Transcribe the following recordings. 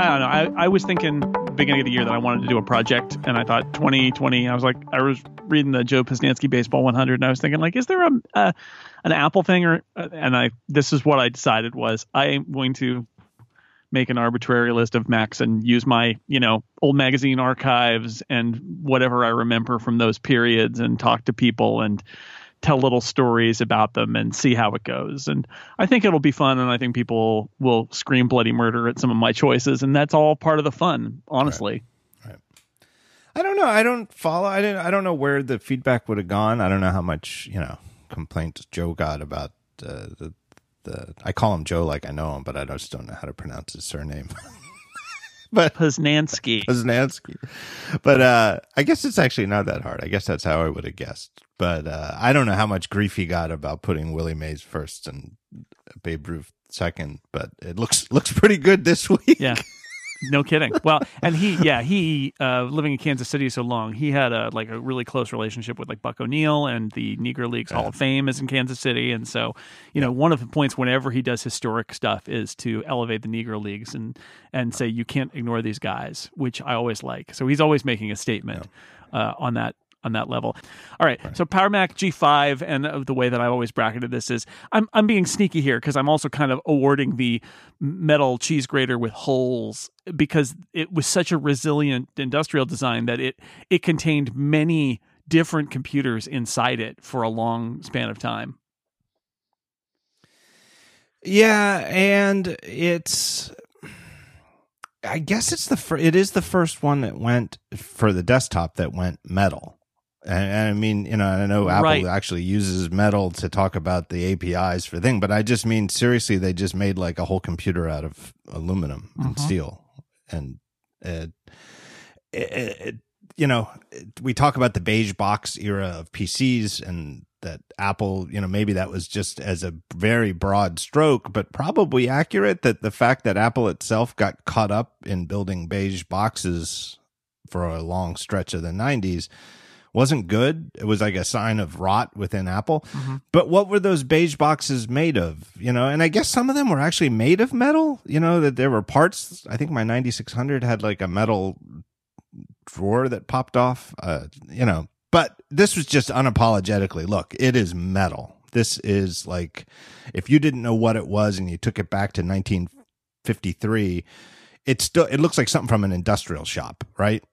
I don't know. I, I was thinking beginning of the year that I wanted to do a project, and I thought 2020. I was like, I was reading the Joe Posnanski Baseball 100, and I was thinking like, is there a, a an Apple thing or? Uh, and I this is what I decided was I am going to make an arbitrary list of Macs and use my you know old magazine archives and whatever I remember from those periods and talk to people and tell little stories about them and see how it goes. And I think it'll be fun, and I think people will scream bloody murder at some of my choices, and that's all part of the fun, honestly. Right. right. I don't know. I don't follow. I didn't. I don't know where the feedback would have gone. I don't know how much you know complaints Joe got about uh, the the. I call him Joe like I know him, but I just don't know how to pronounce his surname. but Posnanski. Posnanski. But uh, I guess it's actually not that hard. I guess that's how I would have guessed. But uh, I don't know how much grief he got about putting Willie Mays first and Babe Ruth second. But it looks looks pretty good this week. Yeah. No kidding. Well, and he, yeah, he uh, living in Kansas City so long, he had a like a really close relationship with like Buck O'Neil and the Negro Leagues Hall of Fame is in Kansas City, and so you know one of the points whenever he does historic stuff is to elevate the Negro Leagues and and say you can't ignore these guys, which I always like. So he's always making a statement uh, on that on that level. All right, right. so Power Mac G5 and uh, the way that I've always bracketed this is I'm I'm being sneaky here because I'm also kind of awarding the metal cheese grater with holes because it was such a resilient industrial design that it it contained many different computers inside it for a long span of time. Yeah, and it's I guess it's the fir- it is the first one that went for the desktop that went metal. And, and, I mean, you know, I know Apple right. actually uses metal to talk about the APIs for thing, but I just mean seriously, they just made like a whole computer out of aluminum and mm-hmm. steel, and it, it, it, you know, we talk about the beige box era of PCs and that Apple, you know, maybe that was just as a very broad stroke, but probably accurate that the fact that Apple itself got caught up in building beige boxes for a long stretch of the 90s wasn't good. It was like a sign of rot within Apple. Mm-hmm. But what were those beige boxes made of? You know, and I guess some of them were actually made of metal. You know that there were parts. I think my 9600 had like a metal drawer that popped off. Uh, you know, but this was just unapologetically. Look, it is metal. This is like if you didn't know what it was and you took it back to 1953, it still it looks like something from an industrial shop, right?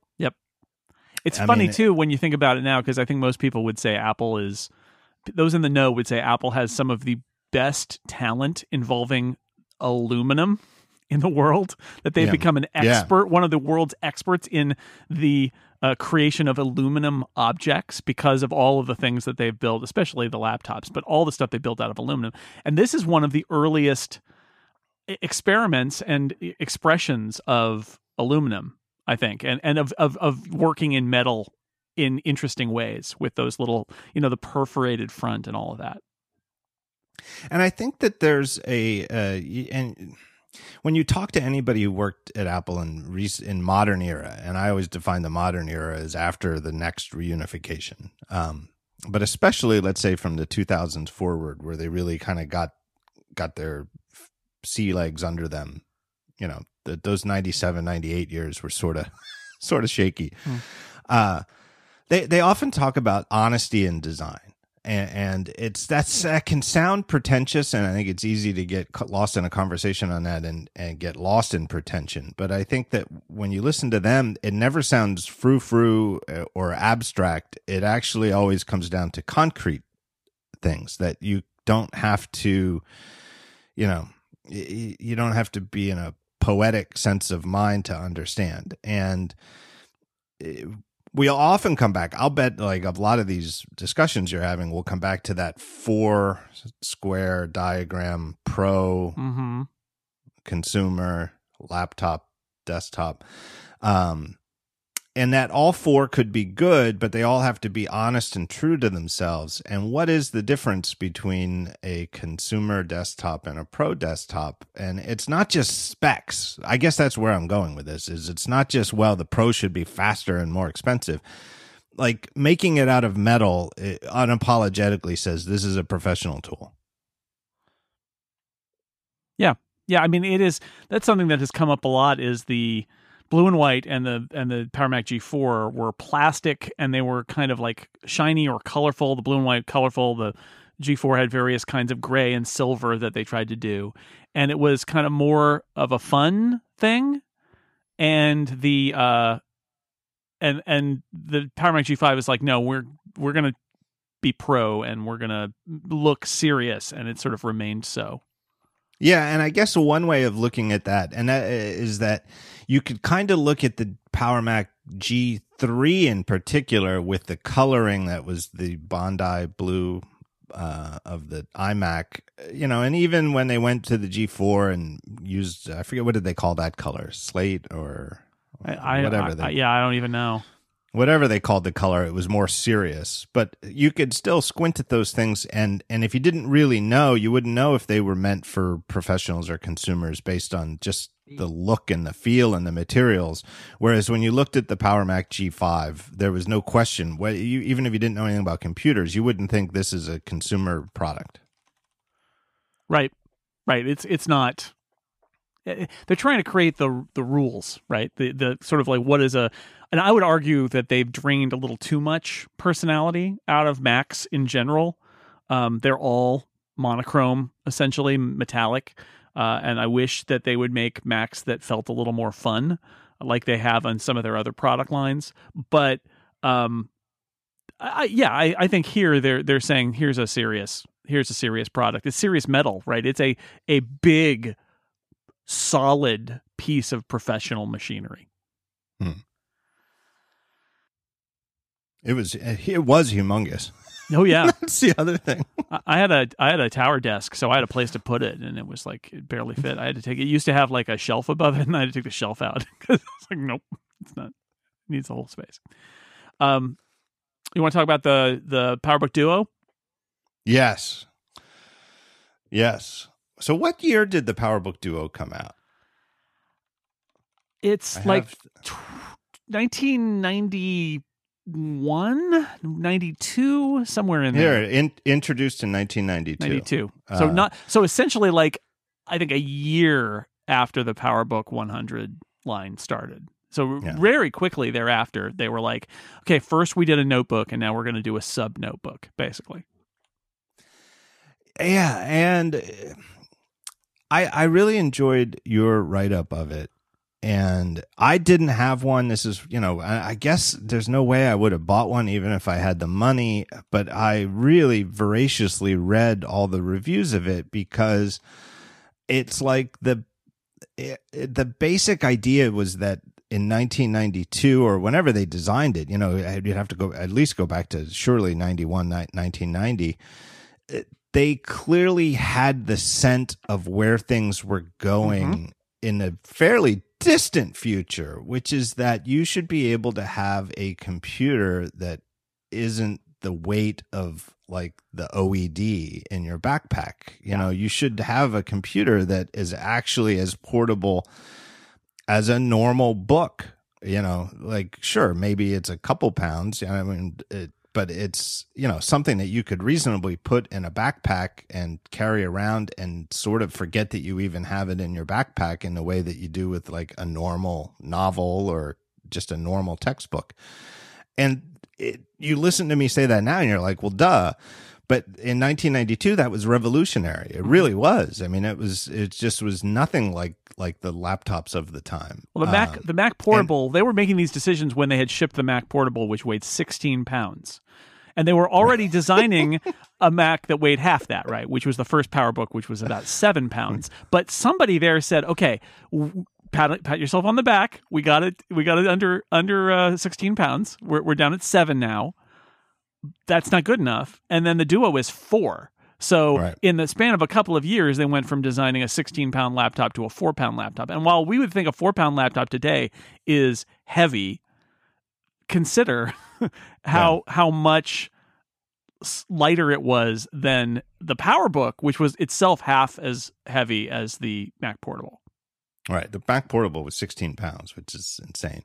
It's I funny mean, too when you think about it now because I think most people would say Apple is those in the know would say Apple has some of the best talent involving aluminum in the world that they've yeah. become an expert yeah. one of the world's experts in the uh, creation of aluminum objects because of all of the things that they've built especially the laptops but all the stuff they built out of aluminum and this is one of the earliest experiments and expressions of aluminum I think, and and of of of working in metal in interesting ways with those little, you know, the perforated front and all of that. And I think that there's a uh, and when you talk to anybody who worked at Apple in in modern era, and I always define the modern era as after the NeXT reunification, um, but especially let's say from the 2000s forward, where they really kind of got got their sea legs under them, you know, the, those 97, 98 years were sort of sort of shaky. Hmm. Uh, they they often talk about honesty in design. And, and it's that's that can sound pretentious, and I think it's easy to get lost in a conversation on that and and get lost in pretension. But I think that when you listen to them, it never sounds frou frou uh, or abstract. It actually always comes down to concrete things that you don't have to, you know, you don't have to be in a poetic sense of mind to understand. And eh, we often come back. I'll bet like a lot of these discussions you're having will come back to that four square diagram pro mm-hmm. consumer laptop desktop. Um, and that all four could be good, but they all have to be honest and true to themselves. And what is the difference between a consumer desktop and a pro desktop? And it's not just specs. I guess that's where I'm going with this is it's not just well the pro should be faster and more expensive. Like making it out of metal it unapologetically says this is a professional tool. Yeah. Yeah, I mean it is that's something that has come up a lot is the blue and white and the and the Power Mac G4 were plastic and they were kind of like shiny or colorful. The blue and white colorful, the G4 had various kinds of gray and silver that they tried to do. And it was kind of more of a fun thing. And the uh and and the Power Mac G5 is like, no, we're we're gonna be pro and we're gonna look serious, and it sort of remained so. Yeah, and I guess one way of looking at that, and that is that you could kind of look at the Power Mac G3 in particular with the coloring that was the Bondi blue uh, of the iMac, you know, and even when they went to the G4 and used, I forget what did they call that color, slate or I, whatever. I, I, yeah, I don't even know whatever they called the color, it was more serious. But you could still squint at those things, and and if you didn't really know, you wouldn't know if they were meant for professionals or consumers based on just the look and the feel and the materials. Whereas when you looked at the Power Mac G5, there was no question. What you, even if you didn't know anything about computers, you wouldn't think this is a consumer product. Right, right. It's it's not they're trying to create the the rules, right? The the sort of like what is a and I would argue that they've drained a little too much personality out of Macs in general. Um, they're all monochrome, essentially metallic, uh, and I wish that they would make Macs that felt a little more fun, like they have on some of their other product lines. But um, I, yeah, I, I think here they're they're saying here's a serious here's a serious product. It's serious metal, right? It's a a big, solid piece of professional machinery. Hmm. It was it was humongous. Oh yeah, that's the other thing. I had a I had a tower desk, so I had a place to put it, and it was like it barely fit. I had to take it. used to have like a shelf above it, and I had to take the shelf out because it's like, nope, it's not. It needs the whole space. Um, you want to talk about the the PowerBook Duo? Yes, yes. So, what year did the PowerBook Duo come out? It's I like have... 1990 91 92 somewhere in there. here in, introduced in 1992 92 uh, so not so essentially like i think a year after the powerbook 100 line started. So yeah. very quickly thereafter they were like okay first we did a notebook and now we're going to do a sub notebook basically. Yeah and i i really enjoyed your write up of it and I didn't have one. This is, you know, I, guess there's no way I would have bought one even if I had the money, but I really voraciously read all the reviews of it because it's like the it, the basic idea was that in 1992 or whenever they designed it, you know, you'd have to go at least go back to surely 91 1990 eh, they clearly had the scent of where things were going mm-hmm. in a fairly distant future, which is that you should be able to have a computer that isn't the weight of like the OED in your backpack. You yeah. know, you should have a computer that is actually as portable as a normal book. You know, like sure, maybe it's a couple pounds. I mean, it, but it's you know something that you could reasonably put in a backpack and carry around and sort of forget that you even have it in your backpack in the way that you do with like a normal novel or just a normal textbook. And it, you listen to me say that now and you're like well duh but in 1992 that was revolutionary it really was i mean it was it just was nothing like like the laptops of the time well the mac um, the mac portable and, they were making these decisions when they had shipped the mac portable which weighed 16 pounds and they were already designing a Mac that weighed half that, right? Which was the first PowerBook, which was about seven pounds. But somebody there said, "Okay, pat pat yourself on the back. We got it. We got it under under uh, sixteen pounds. We're we're down at seven now. That's not good enough." And then the Duo is four. So right. in the span of a couple of years, they went from designing a 16 pound laptop to a four pound laptop. And while we would think a four pound laptop today is heavy, consider how yeah. how much lighter it was than the PowerBook, which was itself half as heavy as the Mac Portable. Right. The Mac Portable was 16 pounds, which is insane.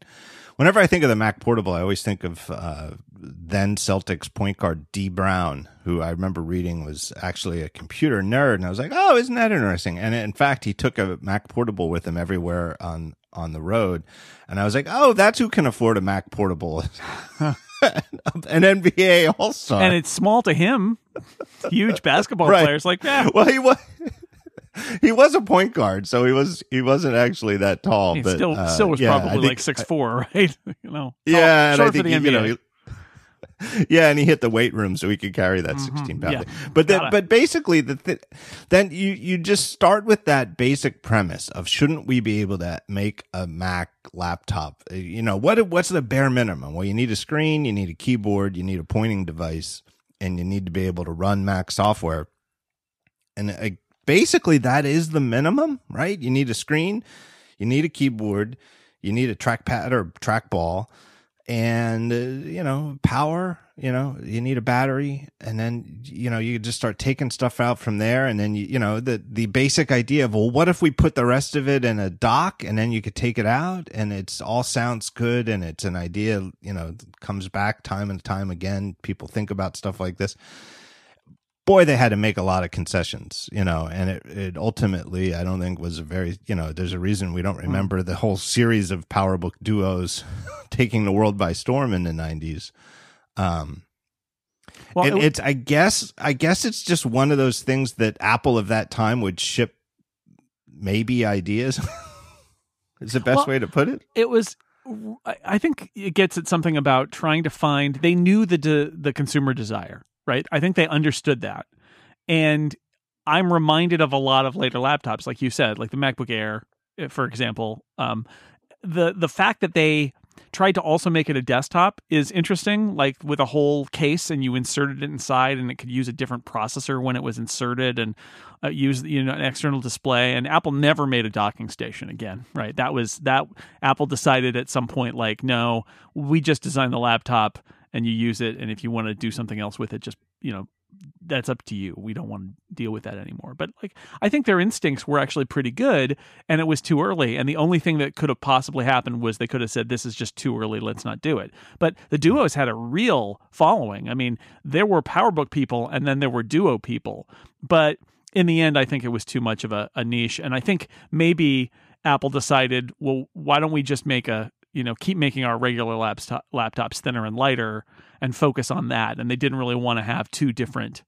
Whenever I think of the Mac Portable, I always think of uh, then Celtics point guard Dee Brown, who I remember reading was actually a computer nerd, and I was like, "Oh, isn't that interesting?" And in fact, he took a Mac Portable with him everywhere on on the road, and I was like, "Oh, that's who can afford a Mac Portable." An NBA All Star, and it's small to him. Huge basketball Right. players like that. well, he was he was a point guard, so he was he wasn't actually that tall, He but still uh, still was yeah, probably think- like six four, right? you know, Yeah, and short I think he, you know, he- yeah, and he hit the weight room so he could carry that sixteen pound Mm-hmm. yeah. thing. But then, but basically, the th- then you you just start with that basic premise of shouldn't we be able to make a Mac laptop? Uh, You know what what's the bare minimum? Well, you need a screen, you need a keyboard, you need a pointing device, and you need to be able to run Mac software. And uh, basically, that is the minimum, right? You need a screen, you need a keyboard, you need a trackpad or trackball, and uh, you know power. You know, you need a battery, and then you know you just start taking stuff out from there, and then you you know the the basic idea of well, what if we put the rest of it in a dock, and then you could take it out, and it's all sounds good, and it's an idea. You know, comes back time and time again. People think about stuff like this boy, they had to make a lot of concessions, you know, and it, it ultimately, I don't think was a very, you know, there's a reason we don't remember the whole series of PowerBook duos taking the world by storm in the 90s. Um, Well, it- it's, I guess, I guess it's just one of those things that Apple of that time would ship maybe ideas. is the best Well, way to put it? it was I- I think it gets at something about trying to find they knew the de, the consumer desire, right? I think they understood that. And I'm reminded of a lot of later laptops like you said, like the MacBook Air eh, for example. Um the the fact that they tried to also make it a desktop is interesting like with a whole case and you inserted it inside and it could use a different processor when it was inserted and uh, use you know an external display and apple never made a docking station again right that was that apple decided at some point like no we just designed the laptop and you use it and if you want to do something else with it just you know that's up to you. We don't want to deal with that anymore. But like i think their instincts were actually pretty good and it was too early. And the only thing that could have possibly happened was they could have said this is just too early. Let's not do it. But the hmm. duos had a real following. I mean there were powerbook people and then there were duo people. But in the end i think it was too much of a, a niche. And i think maybe apple decided well why don't we just make a you know keep making our regular laptop, laptops thinner and lighter and focus on that. And they didn't really want to have two different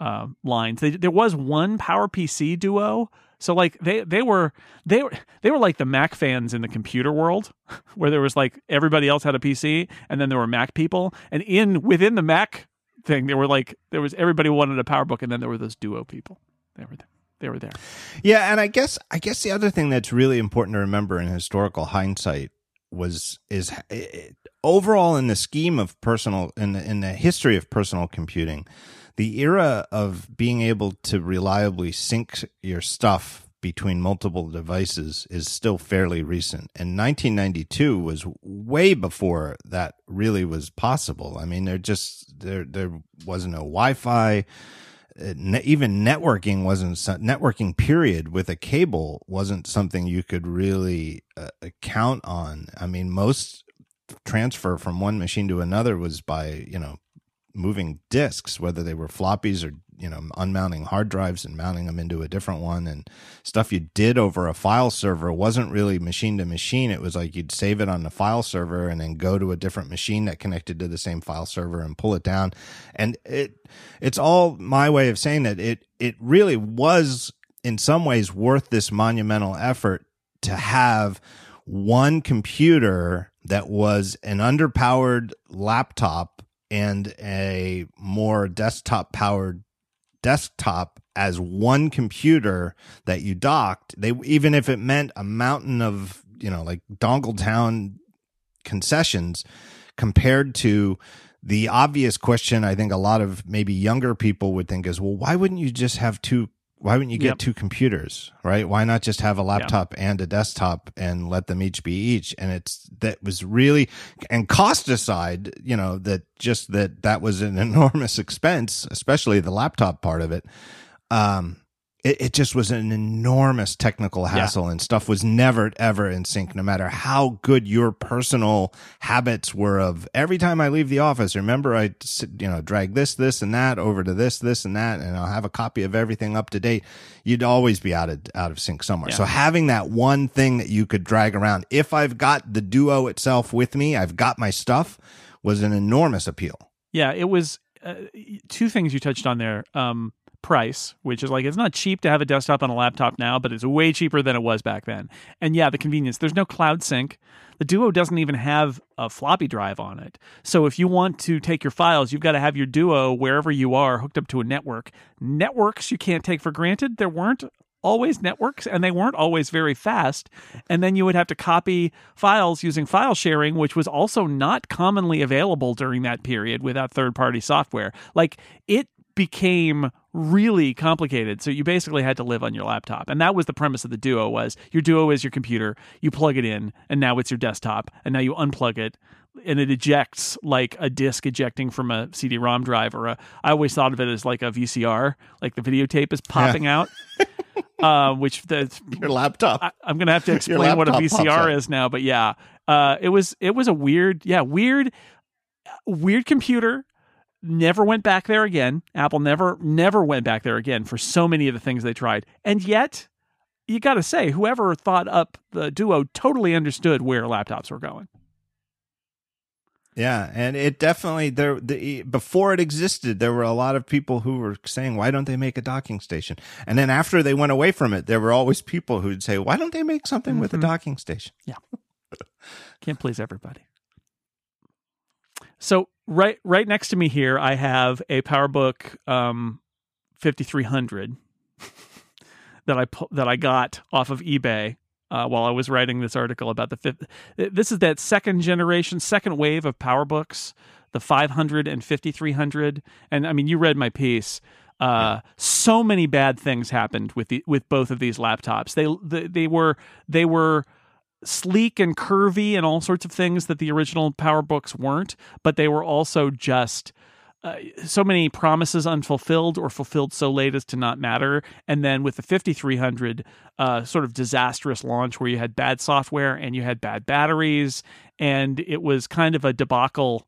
uh, lines. They, there was one power pc duo. So like they they were they were they were like the mac fans in the computer world where there was like everybody else had a pc and then there were mac people. And in within the mac thing there were like there was everybody wanted a powerbook and then there were those duo people. They were there. They were there. Yeah, and I guess I guess the other thing that's really important to remember in historical hindsight was is eh, overall in the scheme of personal in the, in the history of personal computing, the era of being able to reliably sync your stuff between multiple devices is still fairly recent. And 1992 was way before that really was possible. I mean, there just there there wasn't no Wi-Fi ne- even networking wasn't so- networking period with a cable wasn't something you could really uh, count on. I mean most transfer from one machine to another was by you know moving disks whether they were floppies or you know unmounting hard drives and mounting them into a different one and stuff you did over a file server wasn't really machine to machine. It was like you'd save it on the file server and then go to a different machine that connected to the same file server and pull it down. And it it's all my way of saying that it it really was in some ways worth this monumental effort to have one computer that was an underpowered laptop and a more desktop powered desktop as one computer that you docked they even if it meant a mountain of you know like dongletown concessions compared to the obvious question I think a lot of maybe younger people would think is, well, why wouldn't you just have two? Why wouldn't you get Yep. two computers, right? Why not just have a laptop and a desktop and let them each be each? And it's that was really, and cost aside, you know, that just that that was an enormous expense, especially the laptop part of it. Um, it, it just was an enormous technical hassle and stuff was never ever in sync no matter how good your personal habits were of every time i leave the office remember i you know drag this this and that over to this this and that and i'll have a copy of everything up to date you'd always be out of out of sync somewhere Yeah. so having that one thing that you could drag around if i've got the duo itself with me i've got my stuff was an enormous appeal Yeah, it was uh, two things you touched on there. Um, price, which is like it's not cheap to have a desktop on a laptop now, but it's way cheaper than it was back then. And yeah, the convenience. There's no cloud sync. The Duo doesn't even have a floppy drive on it. So if you want to take your files, you've got to have your Duo wherever you are hooked up to a network. Networks you can't take for granted. There weren't always networks and they weren't always very fast. And then you would have to copy files using file sharing, which was also not commonly available during that period without third party software. Like it became really complicated. So you basically had to live on your laptop. And that was the premise of the Duo was your Duo is your computer, you plug it in, and now it's your desktop, and now you unplug it and it ejects like a disc ejecting from a CD-ROM drive or a I always thought of it as like a VCR, like the videotape is popping out. Uh, which the your laptop I, I'm gonna have to explain what a VCR is now, but yeah, uh, it was it was a weird, yeah, weird, weird computer. Never went back there again. Apple never never went back there again for so many of the things they tried, and yet you got to say, whoever thought up the Duo totally understood where laptops were going. Yeah, and it definitely there the before it existed, there were a lot of people who were saying, "Why don't they make a docking station?" And then after they went away from it, there were always people who'd say, "Why don't they make something with a Mhm. docking station?" Yeah, can't please everybody. So right right next to me here, I have a PowerBook um, 5300 that I that I got off of eBay uh, while I was writing this article about the fifth. This is that second generation, second wave of PowerBooks, the 500 and 5300. And I mean, you read my piece. Uh, so many bad things happened with the with both of these laptops. They they, they were they were sleek and curvy and all sorts of things that the original PowerBooks weren't, but they were also just uh, so many promises unfulfilled or fulfilled so late as to not matter. And then with the 5300, uh, sort of disastrous launch where you had bad software and you had bad batteries, and it was kind of a debacle.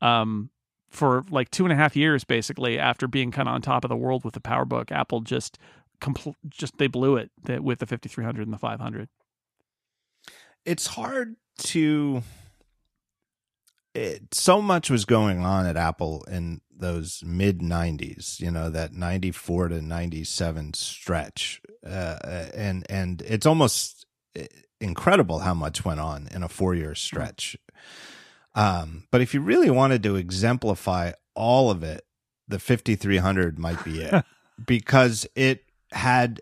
Um, for like two and a half years, basically, after being kind of on top of the world with the PowerBook, Apple just compl- just they blew it with the 5300 and the 500. It's hard to. It, so much was going on at Apple in those mid '90s. You know that '94 to '97 stretch, uh, and and it's almost incredible how much went on in a four-year stretch. Um, but if you really wanted to exemplify all of it, the 5300 might be it because it had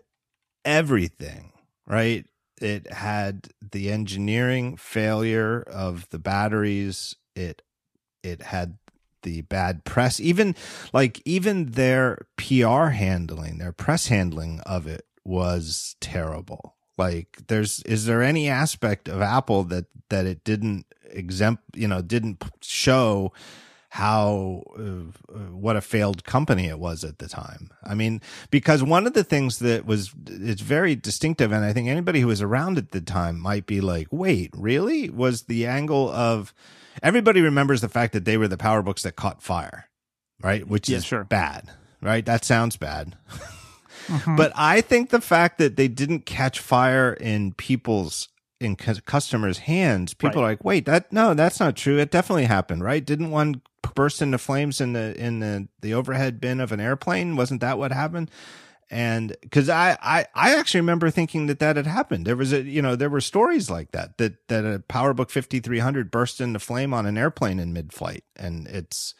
everything, right? It had the engineering failure of the batteries. It it had the bad press. Even like even their PR handling, their press handling of it was terrible. Like there's is there any aspect of Apple that that it didn't exempt, you know, didn't show how uh, what a failed company it was at the time. I mean, because one of the things that was it's very distinctive, and I think anybody who was around at the time might be like, "Wait, really?" Was the angle of everybody remembers the fact that they were the power books that caught fire, right? Which Yeah, is sure. bad, right? That sounds bad. Mhm. But I think the fact that they didn't catch fire in people's in cu- customers' hands, people are like, "Wait, that no, that's not true. It definitely happened, right? Didn't one burst into flames in the in the the overhead bin of an airplane? Wasn't that what happened?" And because I, I I actually remember thinking that that had happened. There was a you know there were stories like that that that a PowerBook 5300 burst into flame on an airplane in mid flight, and it's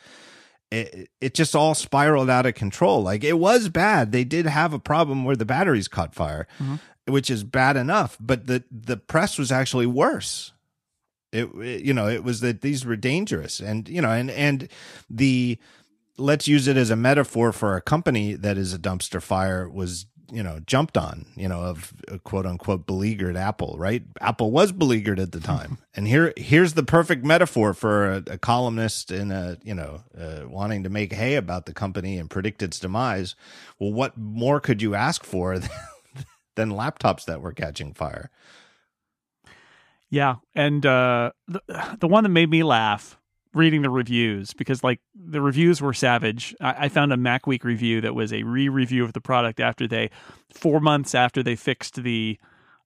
it, it just all spiraled out of control. Like it was bad. They did have a problem where the batteries caught fire, Mhm. which is bad enough, but the, the press was actually worse. It, it- you know, it was that these were dangerous. And, you know, and, and the, let's use it as a metaphor for a company that is a dumpster fire was you know jumped on you know of quote unquote beleaguered apple right? Apple was beleaguered at the time. And here here's the perfect metaphor for a, a columnist in a you know uh, wanting to make hay about the company and predict its demise. Well what more could you ask for than laptops that were catching fire yeah and uh the, the one that made me laugh reading the reviews because like the reviews were savage. I, I found a Mac Week review that was a re-review of the product after they four months after they fixed the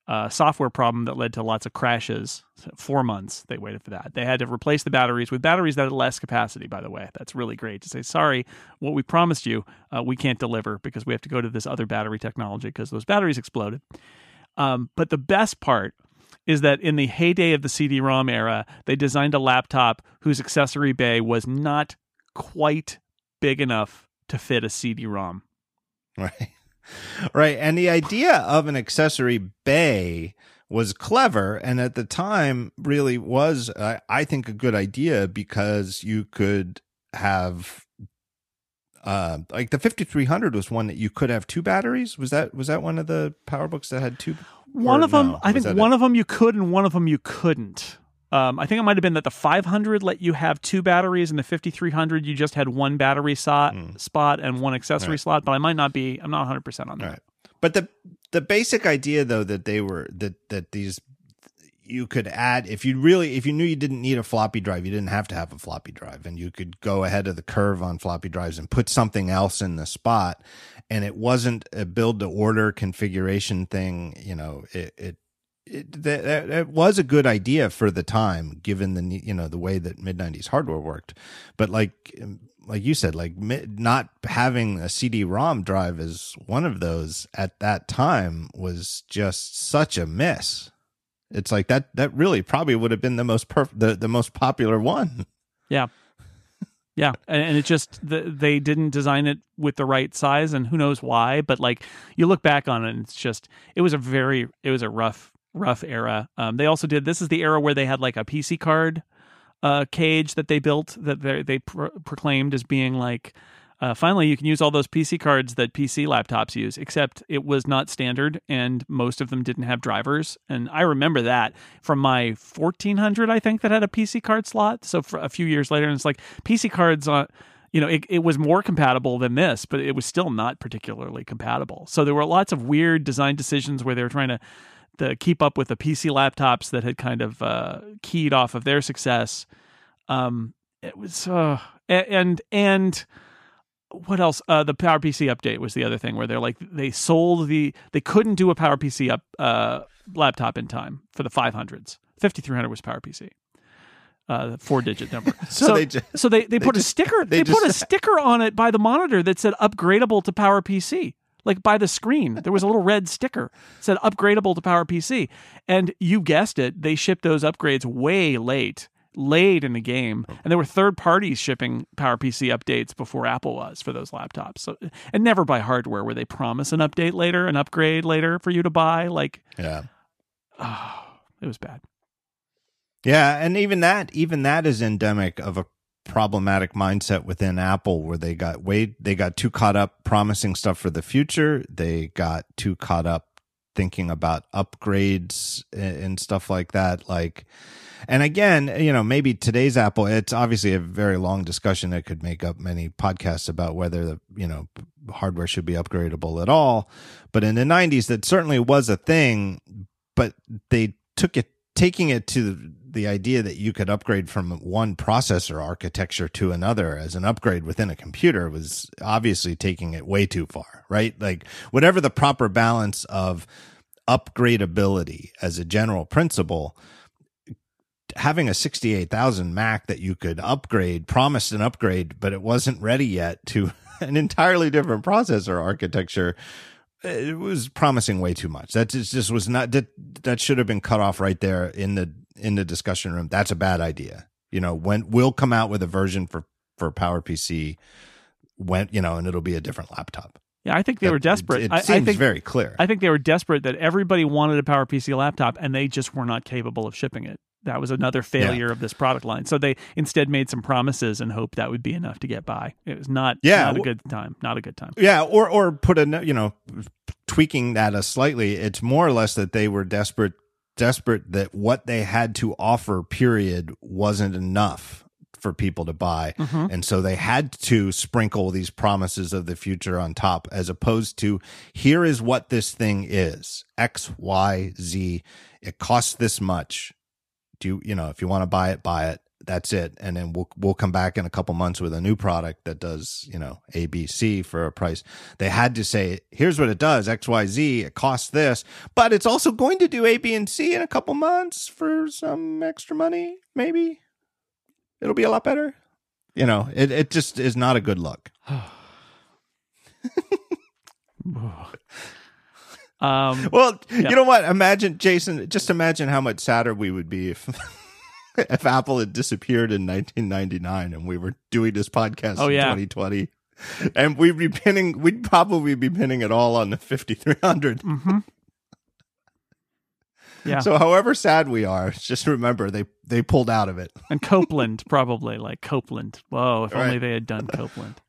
uh, software problem that led to lots of crashes. Four months they waited for that. They had to replace the batteries with batteries that had less capacity. By the way, that's really great to say. Sorry, what we promised you, uh, we can't deliver because we have to go to this other battery technology because those batteries exploded. Um, but the best part is that in the heyday of the CD-ROM era, they designed a laptop whose accessory bay was not quite big enough to fit a CD-ROM. Right. Right. And the idea of an accessory bay was clever and at the time really was I think a good idea because you could have uh, like the 5300 was one that you could have two batteries was that was that one of the powerbooks that had two one of them, no, I think one it? of them you could, and one of them you couldn't. Um, I think it might have been that the 500 let you have two batteries, and the 5300 you just had one battery slot, mm. spot and one accessory right. slot. But I might not be. I'm not 100 percent on that. Right. But the the basic idea though that they were that that these you could add if you really if you knew you didn't need a floppy drive you didn't have to have a floppy drive and you could go ahead of the curve on floppy drives and put something else in the spot and it wasn't a build to order configuration thing you know it it it, that, that was a good idea for the time given the you know the way that mid 90s hardware worked. But like um, like you said like not having a CD-ROM drive as one of those at that time was just such a miss it's like that that really probably would have been the most perf- the, the most popular one. Yeah. Yeah, and, it just the, they didn't design it with the right size, and who knows why. But like you look back on it, and it's just it was a very it was a rough rough era. Um, they also did this is the era where they had like a PC card uh, cage that they built that they, they pro- proclaimed as being like uh, finally, you can use all those PC cards that PC laptops use, except it was not standard and most of them didn't have drivers. And I remember that from my 1400, I think, that had a PC card slot. So for a few years later, and it's like PC cards. You know, it, it was more compatible than this, but it was still not particularly compatible. So there were lots of weird design decisions where they were trying to to keep up with the PC laptops that had kind of uh, keyed off of their success. Um, it was uh, and and what else? Uh, the PowerPC update was the other thing where they're like they sold the they couldn't do a PowerPC up uh, laptop in time for the 500s. 5300 was PowerPC. Uh, four digit number. so, so, they just, so they, they, they put just, a sticker they, they put a sticker on it by the monitor that said upgradable to PowerPC. Like by the screen, there was a little red sticker said upgradable to PowerPC, and you guessed it, they shipped those upgrades way late late in the game, oh. and there were third parties shipping PowerPC updates before Apple was for those laptops. So, and never buy hardware where they promise an update later, an upgrade later for you to buy. Like, yeah, oh, it was bad. Yeah, and even that, even that is endemic of a problematic mindset within Apple where they got way they got too caught up promising stuff for the future. They got too caught up thinking about upgrades and stuff like that. Like and again, you know, maybe today's Apple, it's obviously a very long discussion that could make up many podcasts about whether the, you know, hardware should be upgradable at all. But in the 90s, that certainly was a thing, but they took it, taking it to the idea that you could upgrade from one processor architecture to another as an upgrade within a computer was obviously taking it way too far, right? Like whatever the proper balance of upgradability as a general principle having a 68,000 Mac that you could upgrade, promised an upgrade, but it wasn't ready yet to an entirely different processor architecture. It was promising way too much. That just was not that that should have been cut off right there in the in the discussion room. That's a bad idea. You know, when we'll come out with a version for for PowerPC when you know, and it'll be a different laptop. Yeah, I think they were desperate. It, it seems I, think, very clear. I think they were desperate that everybody wanted a PowerPC laptop and they just were not capable of shipping it that was another failure yeah. of this product line. So they instead made some promises and hoped that would be enough to get by. It was not, yeah, not a good time. Not a good time. Yeah, or or put a you know tweaking that a slightly, it's more or less that they were desperate desperate that what they had to offer period wasn't enough for people to buy. Mm-hmm. And so they had to sprinkle these promises of the future on top, as opposed to here is what this thing is X, Y, Z. It costs this much. Do you, you know, if you want to buy it, buy it. That's it. And then we'll, we'll come back in a couple months with a new product that does, you know, A, B, C for a price. They had to say, here's what it does X, Y, Z. It costs this, but it's also going to do A, B, and C in a couple months for some extra money, maybe it'll be a lot better. You know, it, it just is not a good look. Um, Well, Yeah. you know what? Imagine, Jason, just imagine how much sadder we would be if if Apple had disappeared in 1999 and we were doing this podcast Oh, in yeah. 2020. And we'd be pinning, we'd probably be pinning it all on the 5300. mhm. Yeah. So, however sad we are, just remember they they pulled out of it. and Copland probably like Copland. Whoa, if only they had done Copland.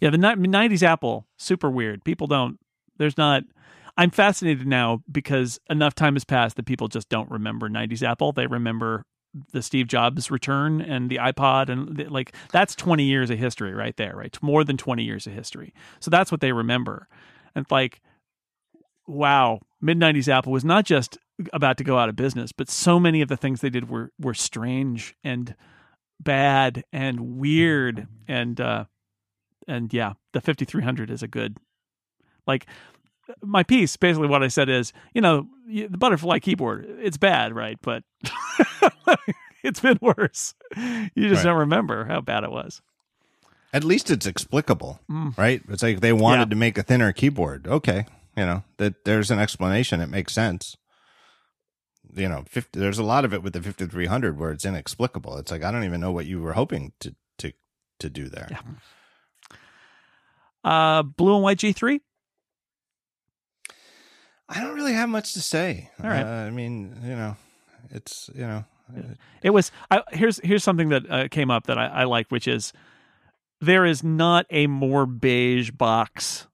Yeah, the '90s Apple super weird. People don't. There's not. I'm fascinated now because enough time has passed that people just don't remember '90s Apple. They remember the Steve Jobs return and the iPod and the, like that's 20 years of history right there, right? More than 20 years of history. So that's what they remember. And like wow, mid 90s Apple was not just about to go out of business, but so many of the things they did were were strange and bad and weird and uh and yeah, the 5300 is a good like my piece basically what I said is, you know, the butterfly keyboard, it's bad, right? But it's been worse. You just Right. don't remember how bad it was. At least it's explicable, Mm. right? It's like they wanted Yeah. to make a thinner keyboard. Okay, you know that there's an explanation. It makes sense. You know, 50, there's a lot of it with the 5300 where it's inexplicable. It's like I don't even know what you were hoping to to to do there. Yeah. Uh blue and white G3? I don't really have much to say. All right. Uh, I mean, you know, it's you know, It was I, here's here's something that uh, came up that I, I like, which is there is not a more beige box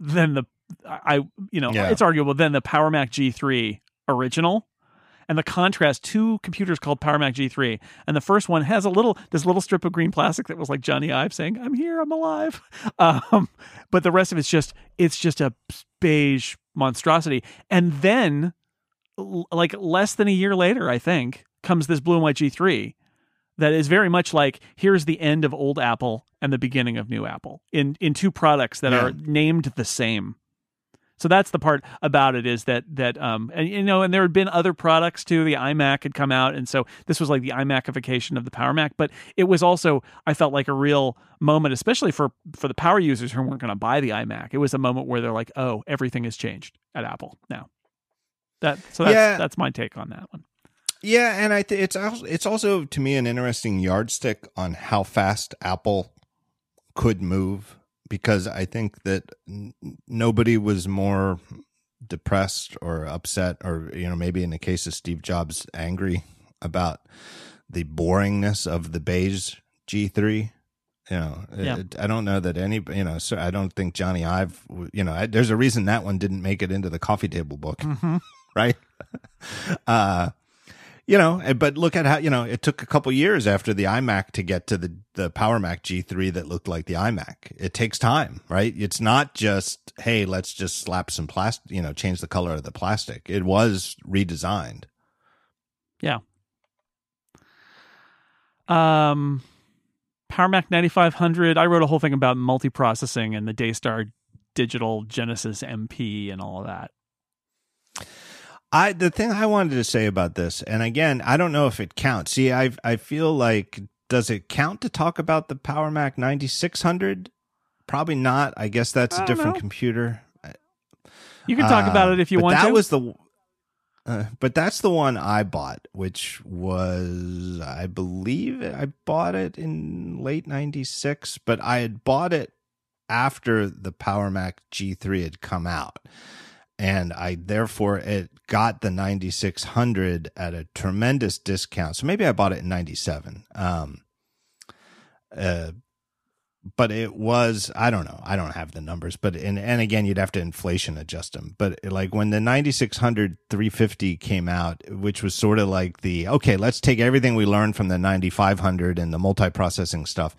than the I you know Yeah. it's arguable than the Power Mac G3 original. And the contrast, two computers called Power Mac G3, and the first one has a little this little strip of green plastic that was like Jony Ive saying, "I'm here, I'm alive." Um, but the rest of it's just it's just a beige monstrosity. And then, l- like less than a year later, I think comes this blue and white G3 that is very much like here's the end of old Apple and the beginning of new Apple in in two products that Yeah. are named the same. So that's the part about it is that that um and you know and there had been other products too. The iMac had come out, and so this was like the iMacification of the Power Mac. But it was also I felt like a real moment, especially for for the power users who weren't going to buy the iMac. It was a moment where they're like, oh, everything has changed at Apple now. That so that's Yeah. that's my take on that one. yeah, and I th- it's also it's also to me an interesting yardstick on how fast Apple could move because I think that n- nobody was more depressed or upset or you know maybe in the case of Steve Jobs angry about the boringness of the beige G3 you know Yeah. it, I don't know that any you know so I don't think Jony Ive you know I, there's a reason that one didn't make it into the coffee table book Mm-hmm. right uh you know eh, but look at how you know it took a couple years after the iMac to get to the the Power Mac G3 that looked like the iMac it takes time right it's not just hey let's just slap some plastic you know change the color of the plastic it was redesigned Yeah. Um, Power Mac 9500. I wrote a whole thing about multiprocessing and the Daystar Digital Genesis MP and all of that. I the thing I wanted to say about this, and again, I don't know if it counts. See, I I feel like does it count to talk about the Power Mac 9600? Probably not. I guess that's I a different know. computer. You can talk Uh, about it if you but want that to. was the uh, but that's the one I bought, which was I believe I bought it in late 96, but I had bought it after the Power Mac G3 had come out. And I therefore it got the 9600 at a tremendous discount. So maybe I bought it in 97. Um uh but it was I don't know. I don't have the numbers, but and and again you'd have to inflation adjust them. But like when the 9600 350 came out, which was sort of like the okay, let's take everything we learned from the 9500 and the multi-processing stuff.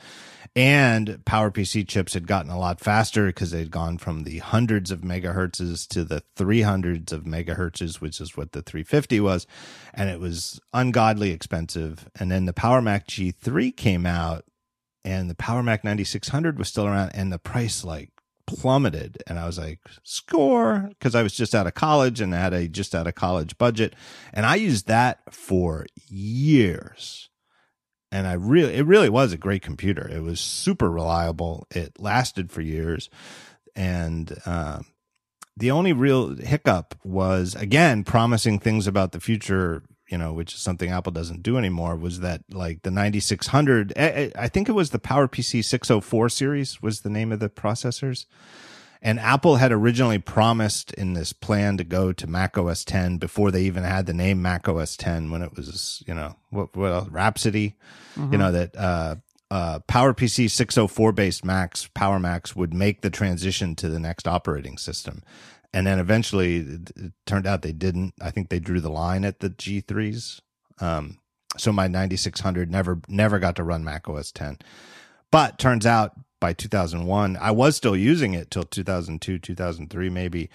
And PowerPC chips had gotten a lot faster because they'd gone from the hundreds of megahertzes to the 300s of megahertzes, which is what the 350 was. And it was ungodly expensive. And then the Power Mac G3 came out and the Power Mac 9600 was still around and the price like plummeted and I was like score because I was just out of college and had a just out of college budget and I used that for years and I really it really was a great computer. It was super reliable. It lasted for years. And uh, the only real hiccup was again promising things about the future you know, which is something Apple doesn't do anymore, was that like the 9600, eh, eh, I think it was the PowerPC 604 series was the name of the processors. And Apple had originally promised in this plan to go to Mac OS 10 before they even had the name Mac OS 10 when it was, you know, what, what else? Rhapsody, mm-hmm. you know, that, uh, uh, PowerPC 604 based Macs, Power Macs would make the transition to the next operating system and then eventually it, it, turned out they didn't. I think they drew the line at the G3s. Um, so my 9600 never never got to run Mac OS 10. But turns out by 2001, I was still using it till 2002, 2003 maybe.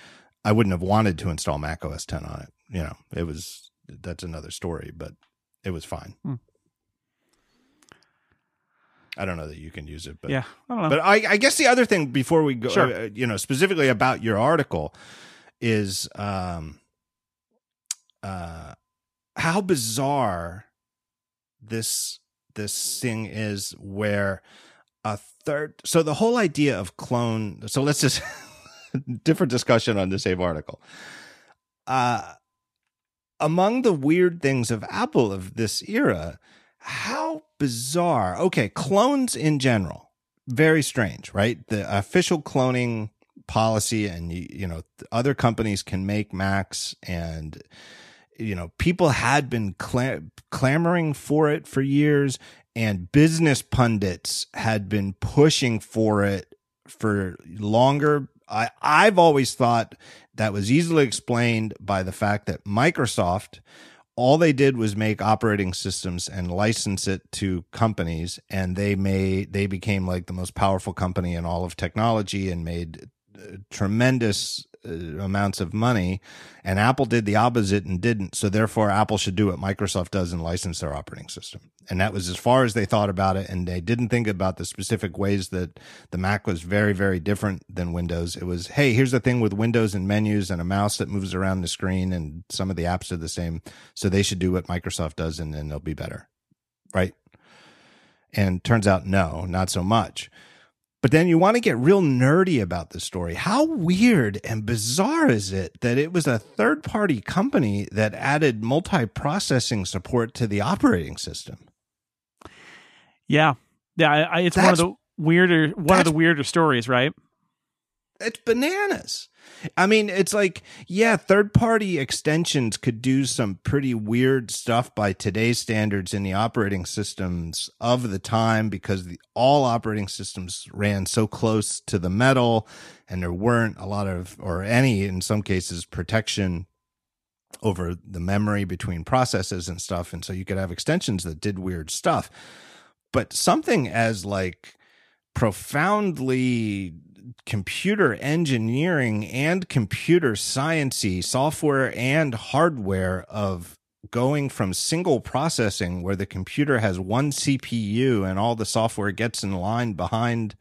I wouldn't have wanted to install Mac OS 10 on it. You know, it was that's another story, but it was fine. Hmm. I don't know that you can use it, but yeah, I don't know. But I, I guess the other thing before we go, sure. uh, you know, specifically about your article, is um, uh, how bizarre this this thing is, where a third. So the whole idea of clone. So let's just different discussion on the same article. Uh, among the weird things of Apple of this era how bizarre. Okay, clones in general, very strange, right? The official cloning policy and you know other companies can make Macs and you know people had been clamoring for it for years and business pundits had been pushing for it for longer. I, I've always thought that was easily explained by the fact that Microsoft all they did was make operating systems and license it to companies and they made they became like the most powerful company in all of technology and made uh, tremendous Uh, amounts of money and apple did the opposite and didn't. So therefore apple should do what microsoft does and license their operating system. And that was as far as they thought about it and they didn't think about the specific ways that the mac was very very different than windows. It was hey here's the thing with windows and menus and a mouse that moves around the screen and some of the apps are the same. So they should do what microsoft does and then they'll be better. Right? And turns out no not so much but then you want to get real nerdy about the story. How weird and bizarre is it that it was a third party company that added multi processing support to the operating system? Yeah. Yeah. I, it's that's, one of the weirder, one of the weirder stories, right? It's bananas. I mean, it's like, yeah, third party extensions could do some pretty weird stuff by today's standards in the operating systems of the time because the, all operating systems ran so close to the metal and there weren't a lot of, or any, in some cases, protection over the memory between processes and stuff. And so you could have extensions that did weird stuff. But something as like profoundly computer engineering and computer sciencey software and hardware of going from single processing where the computer has one CPU and all the software gets in line behind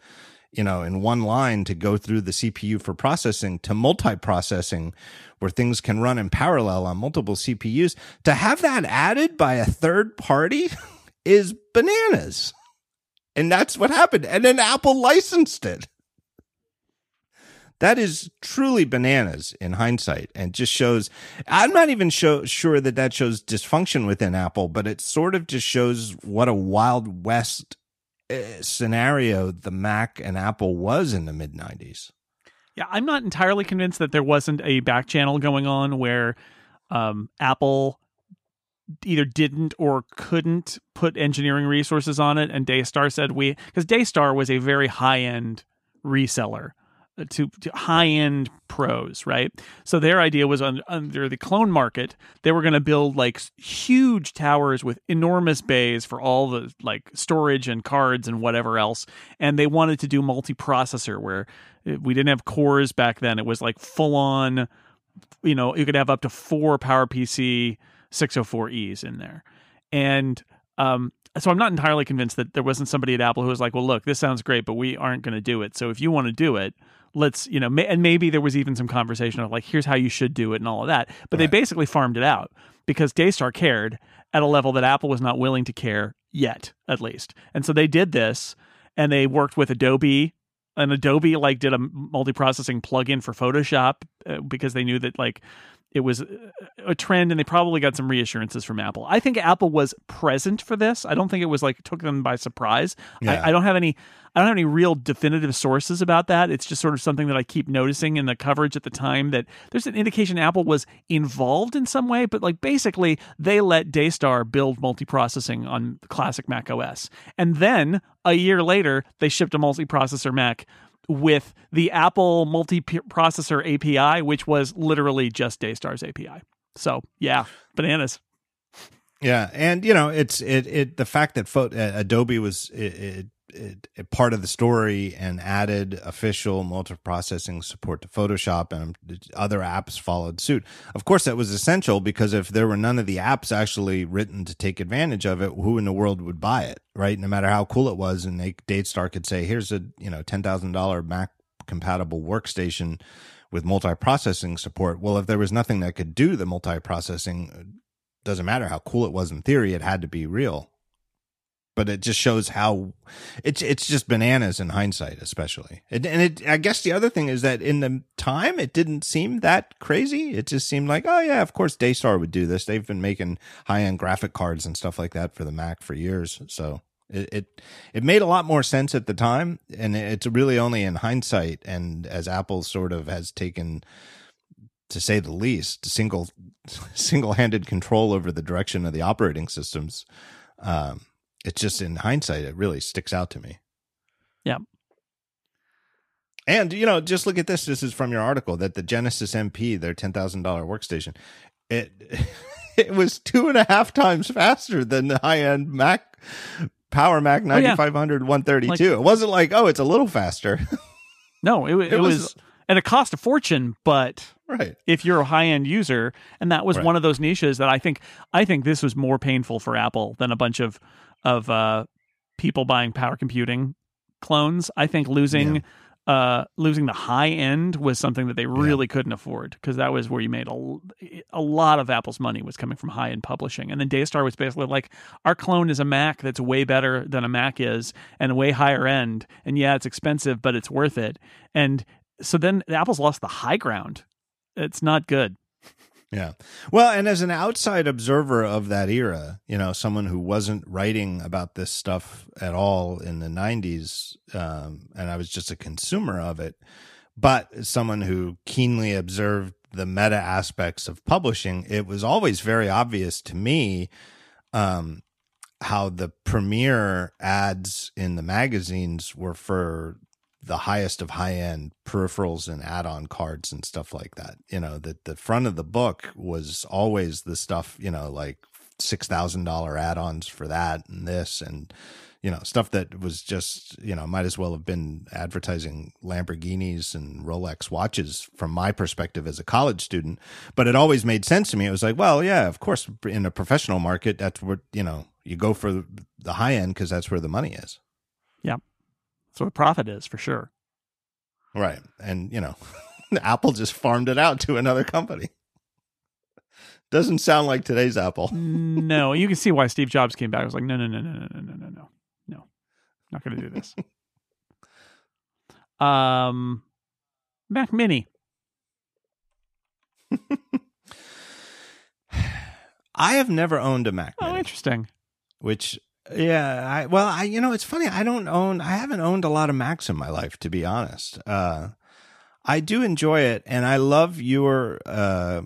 you know in one line to go through the CPU for processing to multi-processing where things can run in parallel on multiple CPUs to have that added by a third party is bananas. And that's what happened. And then Apple licensed it that is truly bananas in hindsight and just shows i'm not even show, sure that that shows dysfunction within apple but it sort of just shows what a wild west uh, scenario the mac and apple was in the mid 90s yeah i'm not entirely convinced that there wasn't a back channel going on where um, apple either didn't or couldn't put engineering resources on it. And Daystar said we, because Daystar was a very high end reseller to, to high end pros, right? So their idea was on, under the clone market, they were going to build like huge towers with enormous bays for all the like storage and cards and whatever else. And they wanted to do multi processor where uh, we didn't have cores back then. It was like full on, you know, you could have up to four PowerPC 604Es in there. And um, so I'm not entirely convinced that there wasn't somebody at Apple who was like, well, look, this sounds great, but we aren't going to do it. So if you want to do it, let's, you know, and maybe there was even some conversation of like, here's how you should do it and all of that. But right. they basically farmed it out because Daystar cared at a level that Apple was not willing to care yet, at least. And so they did this and they worked with Adobe and Adobe like did a multi-processing plugin for Photoshop uh, because they knew that like it was a trend and they probably got some reassurances from apple. I think apple was present for this. I don't think it was like took them by surprise. Yeah. I, I, don't have any i don't have any real definitive sources about that. It's just sort of something that i keep noticing in the coverage at the time that there's an indication apple was involved in some way but like basically they let daystar build multiprocessing on classic mac os and then a year later they shipped a multiprocessor mac with the Apple multi-processor API, which was literally just Daystar's API. So yeah, bananas. Yeah, and you know it's it it the fact that Fo- uh, Adobe was it, it, it, part of the story and added official multiprocessing support to Photoshop and um, other apps followed suit. Of course, that was essential because if there were none of the apps actually written to take advantage of it, who in the world would buy it, right? No matter how cool it was, and they, Daystar could say, "Here's a you know ten thousand dollar Mac compatible workstation." With multiprocessing support, well, if there was nothing that could do the multiprocessing, uh, doesn't matter how cool it was in theory, it had to be real but it just shows how it's it's just bananas in hindsight, especially. It, and it, I guess the other thing is that in the time, it didn't seem that crazy. It just seemed like, oh yeah, of course Daystar would do this. They've been making high end graphic cards and stuff like that for the Mac for years, so it, it it made a lot more sense at the time, and it's really only in hindsight, and as Apple sort of has taken to say the least, single single handed control over the direction of the operating systems. Um, it's just in hindsight, it really sticks out to me. Yeah. And you know, just look at this. This is from your article that the Genesis MP, their ten thousand dollar workstation, it it was two and a half times faster than the high end Mac Power Mac 9500 oh, yeah. 132. Like, it wasn't like, oh, it's a little faster. no, it, it, it was, was, and it cost a fortune, but right. if you're a high end user, and that was right. one of those niches that I think I think this was more painful for Apple than a bunch of of uh, people buying power computing clones. I think losing yeah. uh, losing the high end was something that they really yeah. couldn't afford because that was where you made a, a lot of Apple's money was coming from high end publishing. And then Daystar was basically like, our clone is a Mac that's way better than a Mac is and way higher end. And yeah, it's expensive, but it's worth it. And so then Apple's lost the high ground. It's not good. Yeah. Well, and as an outside observer of that era, you know, someone who wasn't writing about this stuff at all in the 90s, um, and I was just a consumer of it, but someone who keenly observed the meta aspects of publishing, it was always very obvious to me um, how the premier ads in the magazines were for the highest of high end peripherals and add on cards and stuff like that. You know, that the front of the book was always the stuff, you know, like $6,000 add ons for that and this and, you know, stuff that was just, you know, might as well have been advertising Lamborghinis and Rolex watches from my perspective as a college student. But it always made sense to me. It was like, well, yeah, of course, in a professional market, that's what, you know, you go for the high end because that's where the money is. That's what profit is for sure. Right. And, you know, Apple just farmed it out to another company. Doesn't sound like today's Apple. no, you can see why Steve Jobs came back. I was like, no, no, no, no, no, no, no, no, no, no, not going to do this. um, Mac Mini. I have never owned a Mac. Oh, Mini, interesting. Which yeah, I, well, I you know it's funny. I don't own. I haven't owned a lot of Macs in my life, to be honest. Uh, I do enjoy it, and I love your. Uh,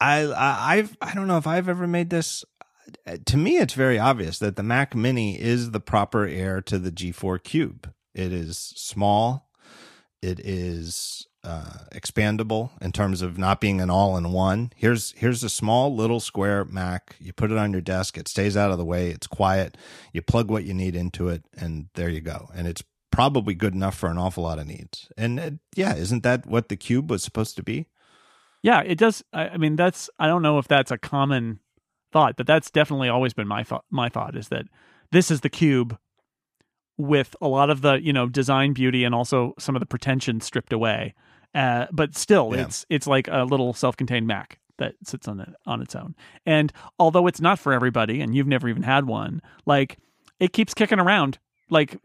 I, I I've I don't know if I've ever made this. To me, it's very obvious that the Mac Mini is the proper heir to the G4 Cube. It is small. It is uh, expandable in terms of not being an all-in-one. Here's here's a small little square Mac. You put it on your desk. It stays out of the way. It's quiet. You plug what you need into it, and there you go. And it's probably good enough for an awful lot of needs. And uh, yeah, isn't that what the Cube was supposed to be? Yeah, it does. I, I mean, that's I don't know if that's a common thought, but that's definitely always been my thought. My thought is that this is the Cube with a lot of the you know design beauty and also some of the pretension stripped away. Uh, but still, yeah. it's it's like a little self-contained Mac that sits on it on its own. And although it's not for everybody, and you've never even had one, like it keeps kicking around. Like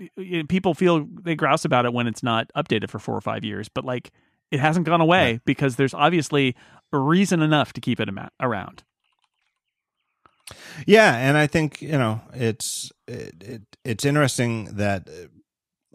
people feel they grouse about it when it's not updated for four or five years, but like it hasn't gone away right. because there's obviously a reason enough to keep it around. Yeah, and I think you know it's it, it, it's interesting that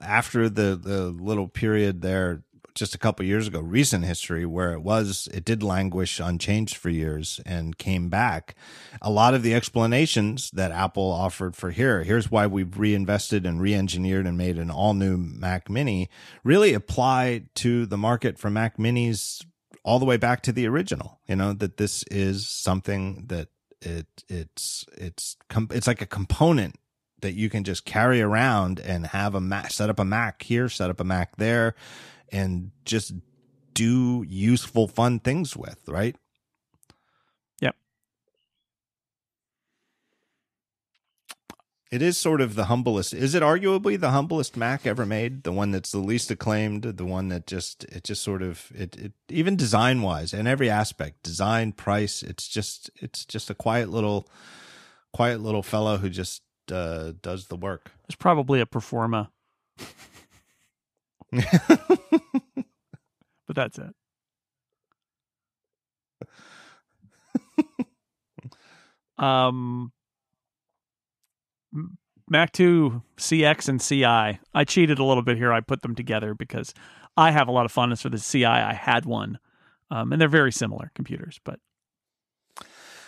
after the the little period there just a couple years ago, recent history where it was it did languish unchanged for years and came back. A lot of the explanations that Apple offered for here, here's why we've reinvested and re-engineered and made an all new Mac Mini, really apply to the market for Mac Minis all the way back to the original. You know that this is something that it it's it's it's like a component that you can just carry around and have a Mac, set up a Mac here, set up a Mac there, and just do useful, fun things with, right? Yep. It is sort of the humblest. Is it arguably the humblest Mac ever made? The one that's the least acclaimed, the one that just it just sort of it, it even design wise in every aspect, design, price, it's just it's just a quiet little quiet little fellow who just uh, does the work. It's probably a performa. but that's it. um, Mac 2 CX and CI. I cheated a little bit here. I put them together because I have a lot of fondness for the CI. I had one, um, and they're very similar computers. But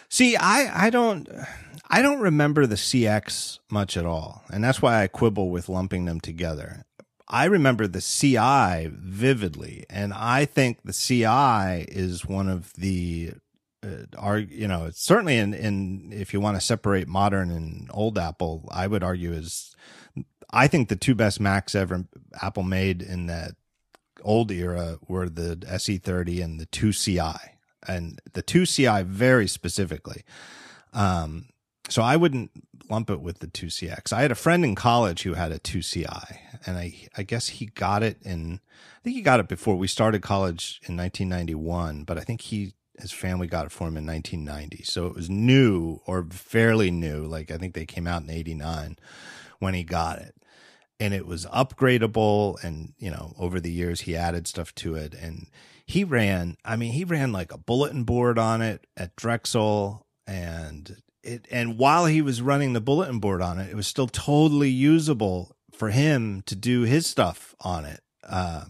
see, I I don't I don't remember the CX much at all, and that's why I quibble with lumping them together. I remember the CI vividly, and I think the CI is one of the uh, are you know it's certainly in in if you want to separate modern and old Apple, I would argue is I think the two best Macs ever Apple made in that old era were the SE30 and the 2CI, and the 2CI very specifically. Um, so I wouldn't lump it with the 2CX. I had a friend in college who had a 2CI, and I I guess he got it in I think he got it before we started college in 1991, but I think he his family got it for him in 1990. So it was new or fairly new. Like I think they came out in 89 when he got it. And it was upgradable and, you know, over the years he added stuff to it and he ran, I mean, he ran like a bulletin board on it at Drexel and it and while he was running the bulletin board on it, it was still totally usable for him to do his stuff on it. Uh,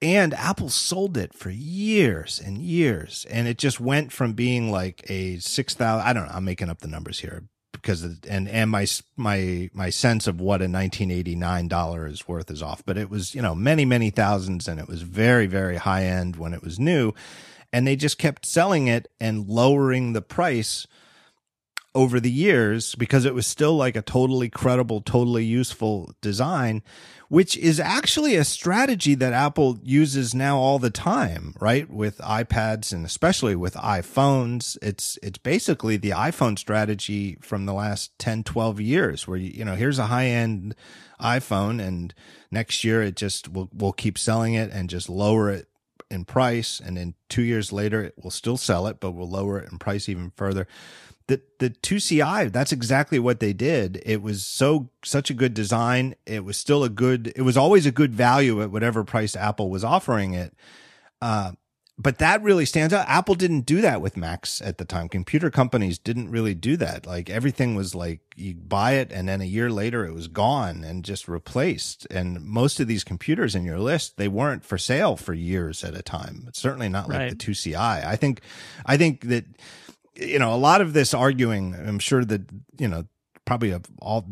and Apple sold it for years and years, and it just went from being like a six thousand. I don't know. I'm making up the numbers here because and and my my my sense of what a 1989 dollar is worth is off. But it was you know many many thousands, and it was very very high end when it was new, and they just kept selling it and lowering the price over the years because it was still like a totally credible, totally useful design, which is actually a strategy that Apple uses now all the time, right? With iPads and especially with iPhones. It's, it's basically the iPhone strategy from the last 10, 12 years where, you, you know, here's a high end iPhone and next year it just will, we'll keep selling it and just lower it in price. And then two years later, it will still sell it, but we'll lower it in price even further the the 2CI that's exactly what they did it was so such a good design it was still a good it was always a good value at whatever price Apple was offering it uh, but that really stands out. Apple didn't do that with Macs at the time. Computer companies didn't really do that. Like everything was like you buy it and then a year later it was gone and just replaced. And most of these computers in your list, they weren't for sale for years at a time. It's certainly not like Right. the 2CI. I think, I think that, you know, a lot of this arguing, I'm sure that, you know, probably all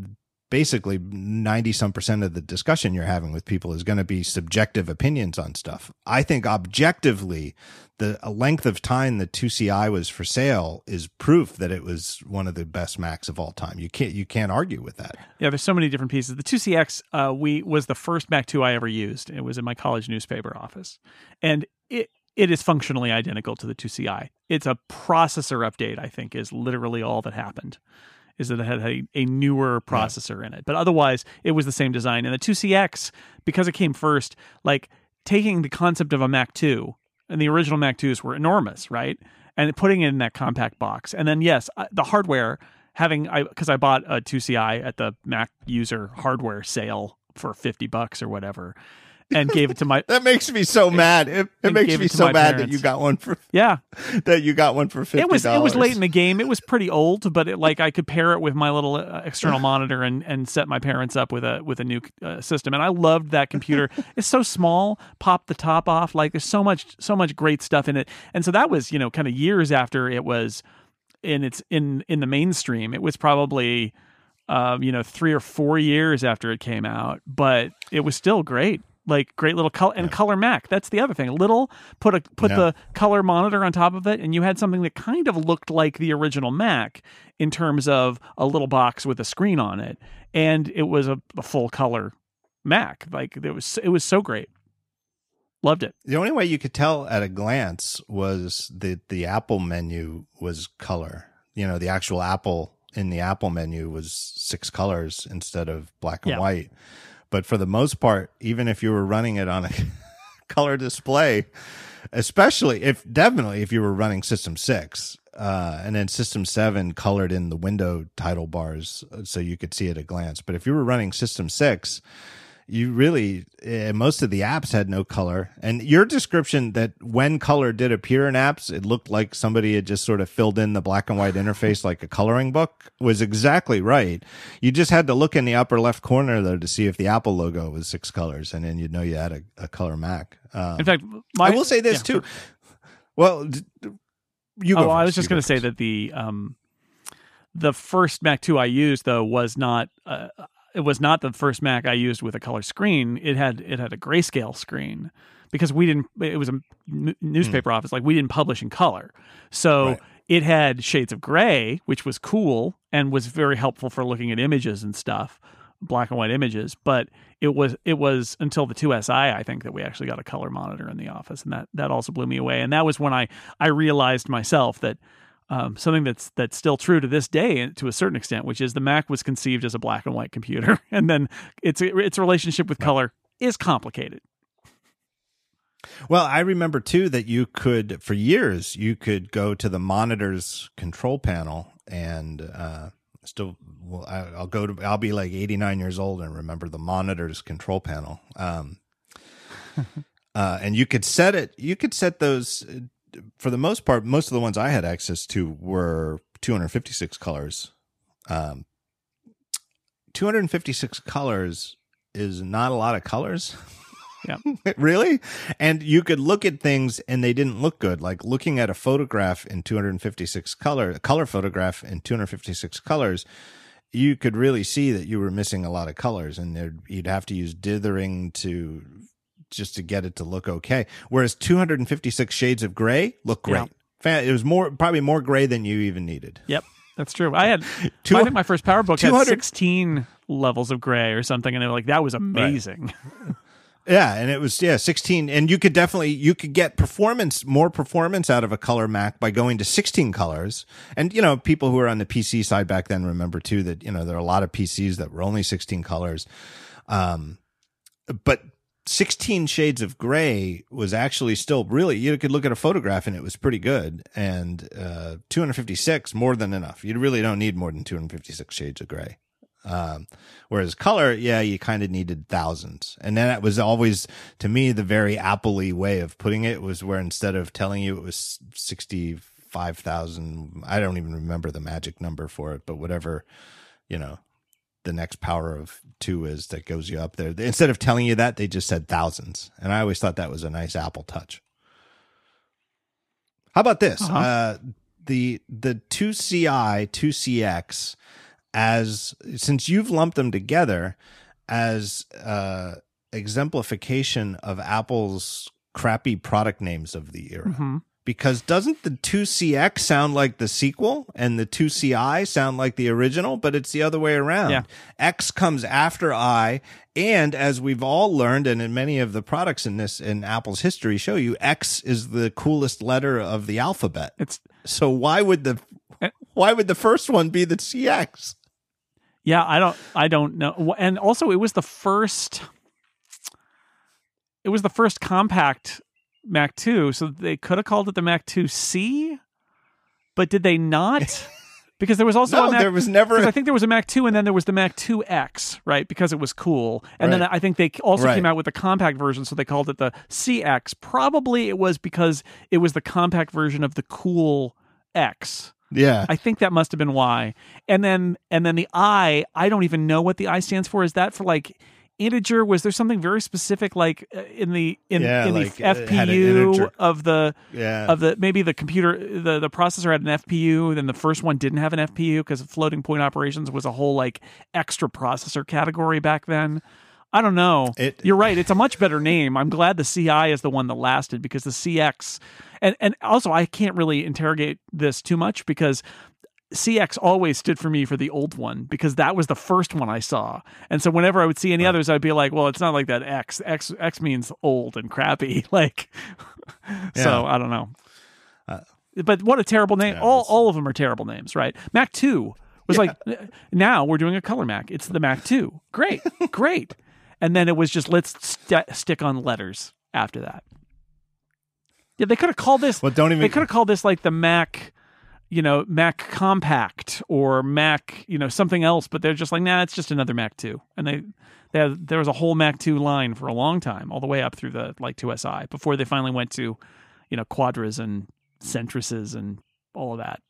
basically 90 some percent of the discussion you're having with people is going to be subjective opinions on stuff. I think objectively, the length of time the 2CI was for sale is proof that it was one of the best Macs of all time. You can't you can't argue with that. Yeah, there's so many different pieces. The 2CX uh, we was the first Mac 2 I ever used. It was in my college newspaper office, and it it is functionally identical to the 2CI. It's a processor update. I think is literally all that happened. Is that it had a, a newer processor in it, but otherwise it was the same design. And the 2CX, because it came first, like taking the concept of a Mac 2, and the original Mac 2s were enormous, right? And putting it in that compact box, and then yes, uh, the hardware having I because I bought a 2CI at the Mac user hardware sale for 50 bucks or whatever and gave it to my That makes me so mad. It, it makes me it so mad that you got one for yeah. that you got one for fifty. it was it was late in the game. It was pretty old but it, like I could pair it with my little uh, external monitor and and set my parents up with a with a new uh, system. And I loved that computer. It's so small pop the top off. Like there's so much so much great stuff in it. And so that was you know kind of years after it was in its in in the mainstream. It was probably um, you know, three or four years after it came out, but it was still great. Like great little color and color Mac. That's the other thing. Little put a put Yeah. the color monitor on top of it, and you had something that kind of looked like the original Mac in terms of a little box with a screen on it, and it was a, a full color Mac. Like it was it was so great. Loved it. The only way you could tell at a glance was that the Apple menu was color. You know, the actual Apple in the Apple menu was six colors instead of black and Yeah. white. But for the most part, even if you were running it on a color display, especially if definitely if you were running System 6, uh, and then System 7 colored in the window title bars uh, so you could see at a glance. But if you were running System 6, you really uh, most of the apps had no color. And your description that when color did appear in apps it looked like somebody had just sort of filled in the black and white interface like a coloring book was exactly right. You just had to look in the upper left corner though to see if the apple logo was six colors and then you'd know you had a, a color mac. Um, In fact, my, i will say this yeah, too. sure. well d- d- you go Oh, I was just going to say that the um, the first Mac 2 I used though was not uh, it was not the first Mac I used with a color screen. It had it had a grayscale screen because we didn't. It was a n- newspaper hmm. office. Like we didn't publish in color, so. Right. it had shades of gray, which was cool and was very helpful for looking at images and stuff, black and white images. But it was it was until the 2SI I think that we actually got a color monitor in the office, and that that also blew me away. And that was when I I realized myself that um, something that's that's still true to this day to a certain extent, which is the Mac was conceived as a black and white computer, and then its its relationship with color is complicated. Well, I remember too that you could, for years, you could go to the monitor's control panel and uh, still, well, I, I'll go to, I'll be like 89 years old and remember the monitor's control panel. Um, uh, and you could set it, you could set those, uh, for the most part, most of the ones I had access to were 256 colors. Um, 256 colors is not a lot of colors. Yeah. really? And you could look at things and they didn't look good. Like looking at a photograph in 256 color, a color photograph in 256 colors, you could really see that you were missing a lot of colors and you'd have to use dithering to just to get it to look okay. Whereas 256 shades of gray look great. Yeah. It was more, probably more gray than you even needed. Yep, that's true. I had Two- I think my first PowerBook had 200 sixteen levels of gray or something, and they were like that was amazing. Yeah, and it was yeah, 16 and you could definitely you could get performance more performance out of a color Mac by going to 16 colors. And you know, people who are on the PC side back then remember too that you know there are a lot of PCs that were only 16 colors. Um but 16 shades of gray was actually still really you could look at a photograph and it was pretty good and uh 256 more than enough. You really don't need more than 256 shades of gray. Um, whereas color, yeah, you kind of needed thousands. And then it was always, to me, the very Apple way of putting it was where instead of telling you it was 65,000, I don't even remember the magic number for it, but whatever, you know, the next power of two is that goes you up there. Instead of telling you that, they just said thousands. And I always thought that was a nice Apple touch. How about this? Uh-huh. Uh, the the 2CI, 2CX as since you've lumped them together as uh exemplification of Apple's crappy product names of the era. Mm-hmm. Because doesn't the 2CX sound like the sequel and the 2CI sound like the original, but it's the other way around. Yeah. X comes after I. And as we've all learned, and in many of the products in this, in Apple's history show you, X is the coolest letter of the alphabet. It's so why would the, eh. why would the first one be the CX? Yeah, I don't I don't know. And also it was the first it was the first compact Mac 2, so they could have called it the Mac 2C, but did they not? Because there was also no, Mac, there was never. I think there was a Mac 2, and then there was the Mac 2X, right? Because it was cool, and right. then I think they also right. came out with the compact version, so they called it the CX. Probably it was because it was the compact version of the cool X. Yeah. I think that must have been why. And then and then the I, I don't even know what the I stands for. Is that for like integer? Was there something very specific like uh, in the in, yeah, in like the FPU of the yeah. of the maybe the computer the the processor had an FPU, then the first one didn't have an FPU because floating point operations was a whole like extra processor category back then. I don't know. It, You're right. It's a much better name. I'm glad the CI is the one that lasted because the CX and and also I can't really interrogate this too much because CX always stood for me for the old one because that was the first one I saw. And so whenever I would see any right. others, I'd be like, well, it's not like that X. X X means old and crappy. Like, yeah. so I don't know. Uh, but what a terrible name. Yeah, all, all of them are terrible names, right? Mac 2 was yeah. like, now we're doing a color Mac. It's the Mac 2. Great, great. And then it was just, let's st- stick on letters after that. Yeah, they could have called this. Well, don't even. They could have called this like the Mac, you know, Mac Compact or Mac, you know, something else. But they're just like, nah, it's just another Mac two. And they, they had, there was a whole Mac two line for a long time, all the way up through the like 2SI before they finally went to, you know, Quadras and Centrises and all of that.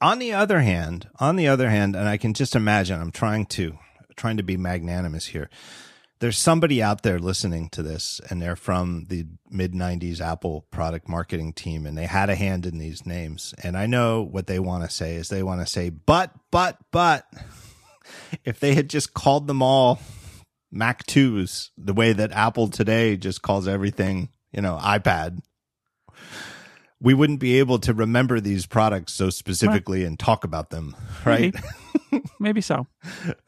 On the other hand, on the other hand, and I can just imagine, I'm trying to trying to be magnanimous here there's somebody out there listening to this and they're from the mid 90s Apple product marketing team and they had a hand in these names. And I know what they want to say is they want to say, but, but, but, if they had just called them all Mac 2s, the way that Apple today just calls everything, you know, iPad, we wouldn't be able to remember these products so specifically right. and talk about them, right? Maybe, Maybe so.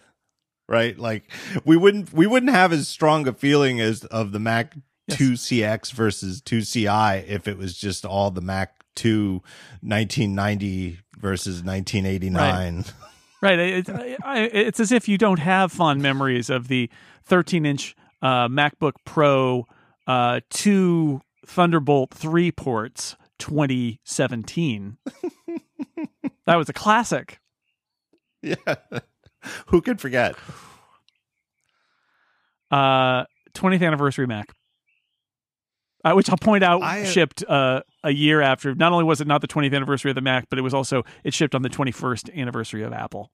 right? Like we wouldn't we wouldn't have as strong a feeling as of the Mac yes. 2CX versus 2CI if it was just all the Mac 2 1990 versus 1989. Right. right. It's, it's as if you don't have fond memories of the 13 inch uh, MacBook Pro uh, two Thunderbolt 3 ports 2017. that was a classic. Yeah. Who could forget? Uh, 20th anniversary Mac. Uh, which I'll point out I, shipped uh, a year after. Not only was it not the 20th anniversary of the Mac, but it was also it shipped on the 21st anniversary of Apple.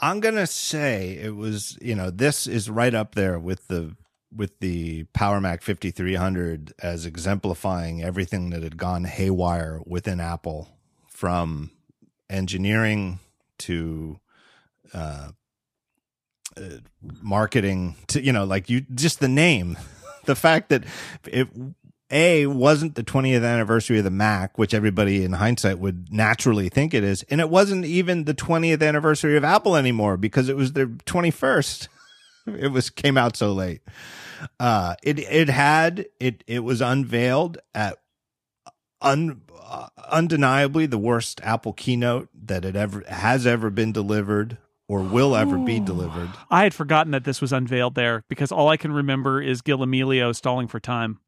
I'm gonna say it was. You know, this is right up there with the with the Power Mac 5300 as exemplifying everything that had gone haywire within Apple from engineering to uh, uh, marketing to you know like you just the name. The fact that it a wasn't the 20th anniversary of the mac which everybody in hindsight would naturally think it is and it wasn't even the 20th anniversary of apple anymore because it was their 21st it was came out so late. Uh it it had it it was unveiled at un uh, undeniably the worst Apple keynote that it ever has ever been delivered or will ever be delivered. I had forgotten that this was unveiled there because all I can remember is Gil Amelio stalling for time.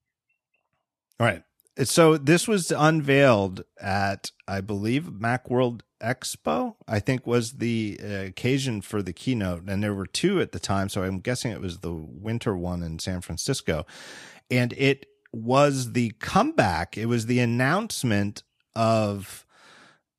Right. So this was unveiled at, I believe, MacWorld Expo. I think was the uh, occasion for the keynote, and there were two at the time. So I'm guessing it was the winter one in San Francisco, and it was the comeback. It was the announcement of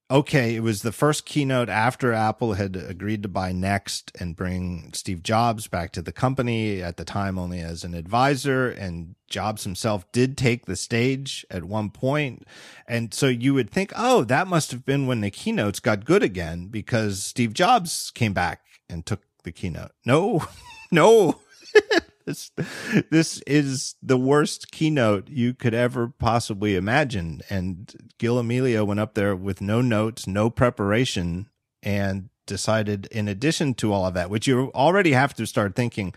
okay, it was the first keynote after Apple had agreed to buy NeXT and bring Steve Jobs back to the company at the time only as an advisor. And Jobs himself did take the stage at one point. And so you would think, oh, that must have been when the keynotes got good again because Steve Jobs came back and took the keynote. No, no. this this is the worst keynote you could ever possibly imagine. And Gil Amelio went up there with no notes, no preparation, and decided, in addition to all of that, which you already have to start thinking,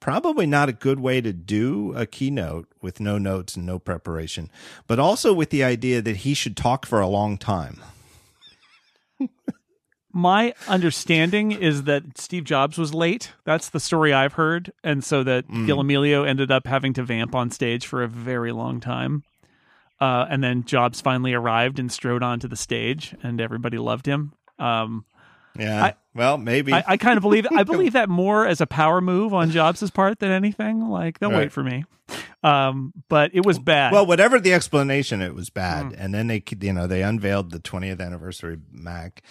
probably not a good way to do a keynote with no notes and no preparation, but also with the idea that he should talk for a long time my understanding is that Steve Jobs was late. That's the story I've heard, and so that mm. Gil Amelio ended up having to vamp on stage for a very long time. Uh, and then Jobs finally arrived and strode onto the stage, and everybody loved him. Um, yeah. I, well, maybe. I, I, kind of believe I believe that more as a power move on Jobs's part than anything. Like they'll right. wait for me. Um, but it was bad. Well, whatever the explanation, it was bad. Mm. And then they, you know, they unveiled the 20th anniversary Mac,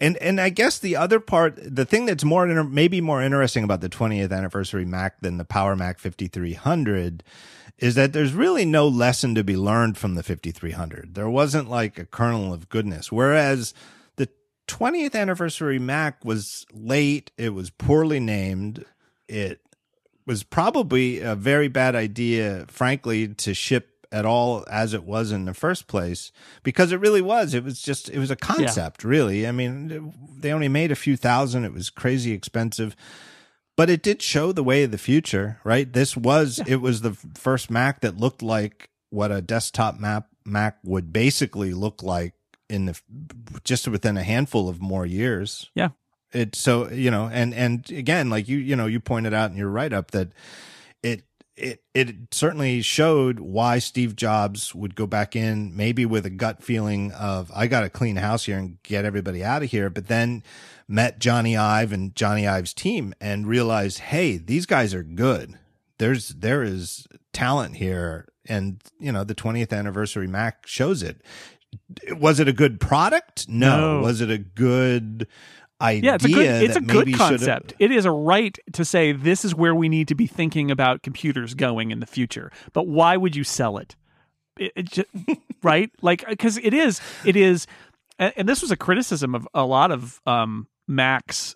and and I guess the other part, the thing that's more inter- maybe more interesting about the 20th anniversary Mac than the Power Mac 5300 is that there's really no lesson to be learned from the 5300. There wasn't like a kernel of goodness, whereas 20th anniversary Mac was late. It was poorly named. It was probably a very bad idea, frankly, to ship at all as it was in the first place because it really was. It was just, it was a concept, yeah. really. I mean, they only made a few thousand. It was crazy expensive, but it did show the way of the future, right? This was, yeah. it was the first Mac that looked like what a desktop map Mac would basically look like in the just within a handful of more years. Yeah. It so you know, and and again, like you you know, you pointed out in your write up that it it it certainly showed why Steve Jobs would go back in, maybe with a gut feeling of I got to clean house here and get everybody out of here, but then met Jony Ive and Jony Ive's team and realized, hey, these guys are good. There's there is talent here, and you know the 20th anniversary Mac shows it was it a good product? No. no. Was it a good idea? Yeah, it's a good, it's a good concept. It is a right to say this is where we need to be thinking about computers going in the future. But why would you sell it? it, it just, right? Like because it is it is, and this was a criticism of a lot of um, Macs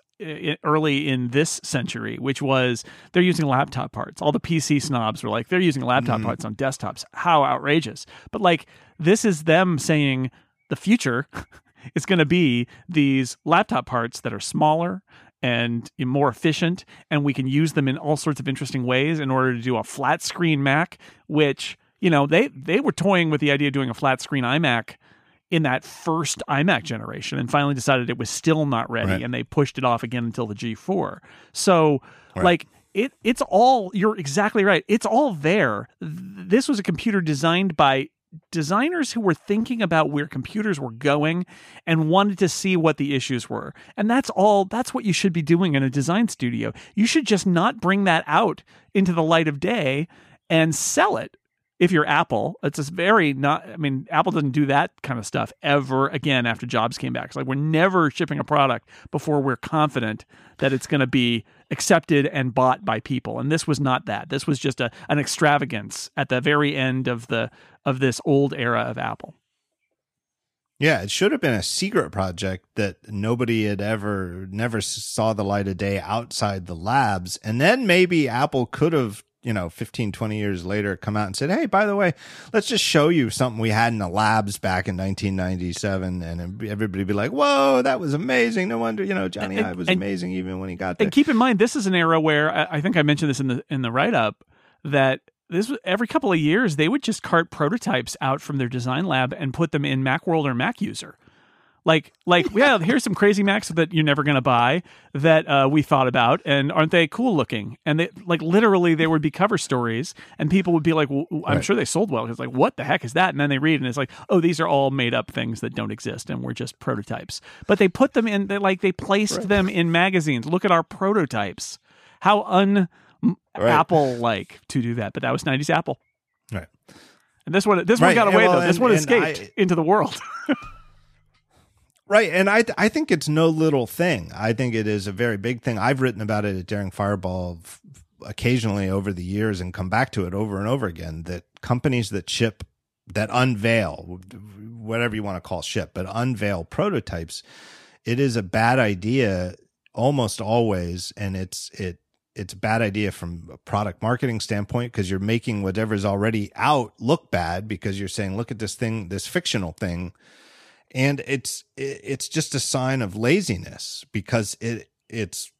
early in this century, which was they're using laptop parts. All the PC snobs were like, they're using laptop mm. parts on desktops. How outrageous! But like, this is them saying the future is going to be these laptop parts that are smaller and more efficient, and we can use them in all sorts of interesting ways in order to do a flat screen Mac, which you know they they were toying with the idea of doing a flat screen iMac in that first iMac generation and finally decided it was still not ready right. and they pushed it off again until the G4. So right. like it it's all you're exactly right. It's all there. This was a computer designed by designers who were thinking about where computers were going and wanted to see what the issues were. And that's all that's what you should be doing in a design studio. You should just not bring that out into the light of day and sell it if you're Apple, it's just very not. I mean, Apple doesn't do that kind of stuff ever again after Jobs came back. It's like we're never shipping a product before we're confident that it's going to be accepted and bought by people. And this was not that. This was just a an extravagance at the very end of the of this old era of Apple. Yeah, it should have been a secret project that nobody had ever never saw the light of day outside the labs. And then maybe Apple could have you know 15 20 years later come out and said hey by the way let's just show you something we had in the labs back in 1997 and everybody be like whoa that was amazing. No wonder you know Jony and, ive was and, amazing even when he got there. and keep in mind this is an era where i think i mentioned this in the in the write-up that this was every couple of years they would just cart prototypes out from their design lab and put them in macworld or mac user Like, like, yeah, here's some crazy Macs that you're never gonna buy that uh, we thought about, and aren't they cool looking? And they, like, literally, there would be cover stories, and people would be like, well, "I'm Right. sure they sold well." Because, like, what the heck is that? And then they read, and it's like, "Oh, these are all made up things that don't exist, and we're just prototypes." But they put them in, they like, they placed them in magazines. Look at our prototypes. How un Apple like to do that? But that was '90s Apple. Right. And this one, this one got away well, though. This and- one escaped I- into the world. Right, and I I think it's no little thing. I think it is a very big thing. I've written about it at Daring Fireball occasionally over the years and come back to it over and over again. That companies that ship, that unveil, whatever you want to call ship, but unveil prototypes, it is a bad idea almost always, and it's it it's a bad idea from a product marketing standpoint because you're making whatever's already out look bad because you're saying, look at this thing, this fictional thing and it's it's just a sign of laziness because it it's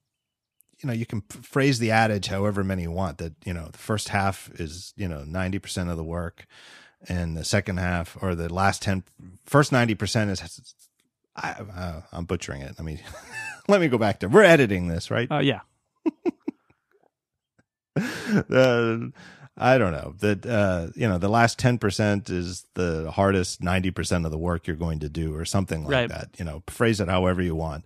you know you can phrase the adage however many you want that you know the first half is you know 90% of the work and the second half or the last 10 first 90% is I, uh, I'm butchering it. Let me let me go back to. We're editing this, right? Uh, yeah. uh, I don't know that uh, you know the last ten percent is the hardest ninety percent of the work you're going to do, or something like Right. that. You know, phrase it however you want.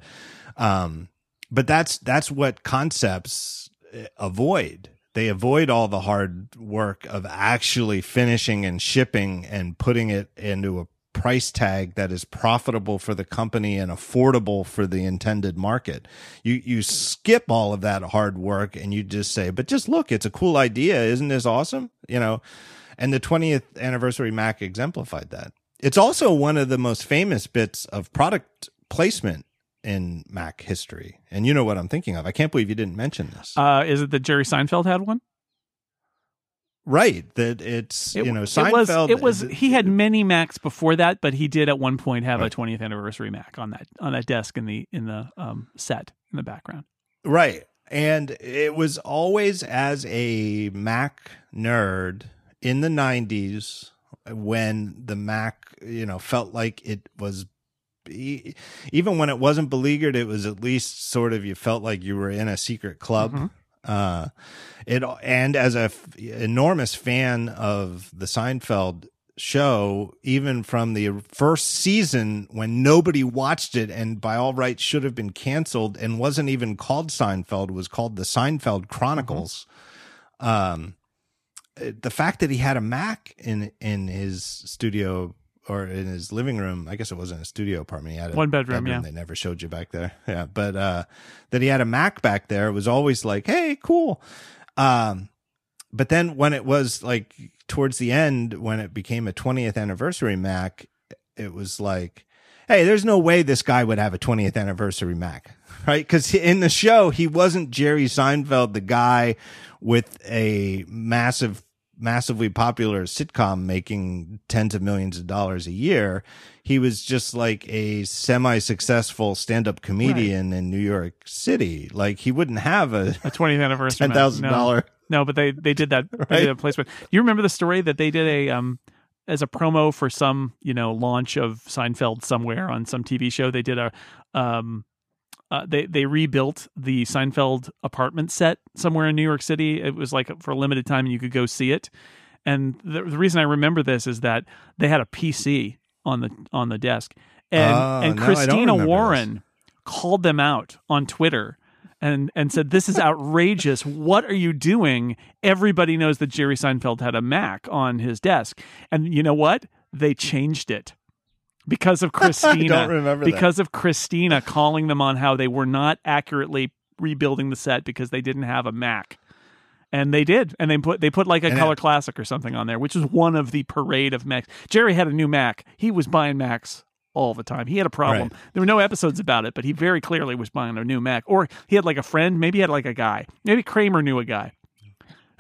Um, but that's that's what concepts uh, avoid. They avoid all the hard work of actually finishing and shipping and putting it into a price tag that is profitable for the company and affordable for the intended market. You you skip all of that hard work and you just say, "But just look, it's a cool idea, isn't this awesome?" You know. And the 20th anniversary Mac exemplified that. It's also one of the most famous bits of product placement in Mac history. And you know what I'm thinking of. I can't believe you didn't mention this. Uh, is it that Jerry Seinfeld had one? Right, that it's, It, you know, it Seinfeld was. It was. He had many Macs before that, but he did at one point have Right. a 20th anniversary Mac on that on that desk in the in the um, set in the background. Right. And it was always as a Mac nerd in the 90s when the Mac, you know, felt like it was even when it wasn't beleaguered, it was at least sort of you felt like you were in a secret club. Mhm. Uh, it and as a f- enormous fan of the Seinfeld show, even from the first season when nobody watched it and by all rights should have been canceled and wasn't even called Seinfeld, was called the Seinfeld Chronicles. Um, the fact that he had a Mac in in his studio or in his living room, I guess it wasn't a studio apartment. He had a One bedroom, yeah. They never showed you back there. Yeah. But uh that he had a Mac back there It was always like, hey, cool. Um but then when it was like towards the end, when it became a 20th anniversary Mac, it was like, hey, there's no way this guy would have a 20th anniversary Mac, right? Because in the show, he wasn't Jerry Seinfeld, the guy with a massive, massively popular sitcom making tens of millions of dollars a year. He was just like a semi successful stand up comedian in New York City. Like he wouldn't have a A 20th anniversary. $10,000 No. No, but they they did that. They Right. did a placement. You remember the story that they did a um as a promo for some you know launch of Seinfeld somewhere on some TV show. They did a um. Uh, they they rebuilt the Seinfeld apartment set somewhere in New York City. It was like for a limited time, and you could go see it. And the, the reason I remember this is that they had a PC on the on the desk, and Oh, and no, I don't Christina Warren called them out on Twitter and and said, "This is outrageous. What are you doing?" Everybody knows that Jerry Seinfeld had a Mac on his desk, and you know what? They changed it because of Christina. don't remember that. because of Christina calling them on how they were not accurately rebuilding the set because they didn't have a Mac. And they did, and they put they put like a And it- color classic or something on there, which was one of the parade of Macs. Jerry had a new Mac. He was buying Macs all the time. He had a problem. Right. There were no episodes about it, but he very clearly was buying a new Mac. Or he had like a friend, maybe he had like a guy. Maybe Kramer knew a guy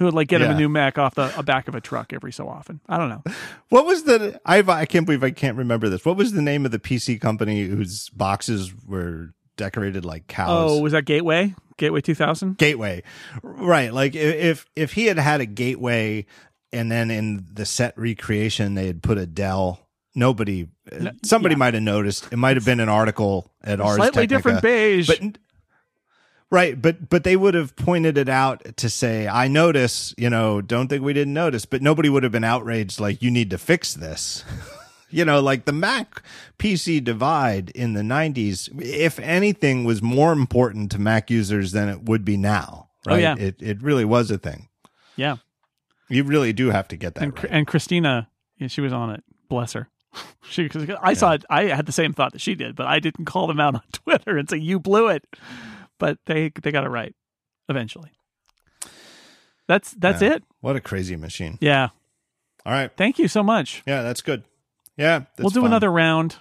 who would like get him a new Mac off the back of a truck every so often. I don't know. What was the? I I can't believe I can't remember this. What was the name of the PC company whose boxes were decorated like cows? Oh, was that Gateway? Gateway 2000? Gateway, right? Like if if he had had a Gateway, and then in the set recreation they had put a Dell nobody, somebody yeah. might have noticed. It might have been an article at Ars Slightly Technica, different beige. but right, but but they would have pointed it out to say, "I notice." You know, don't think we didn't notice, but nobody would have been outraged. Like, you need to fix this. you know, like the Mac PC divide in the '90s, if anything, was more important to Mac users than it would be now. right? Oh, yeah. it it really was a thing. yeah. You really do have to get that and right. and Christina, yeah, she was on it. Bless her. She, cause I saw it. I had the same thought that she did, but I didn't call them out on Twitter and say you blew it. But they they got it right eventually. That's that's Yeah. it. What a crazy machine. Yeah. All right. Thank you so much. Yeah, that's good. Yeah, that's we'll do fun. another round.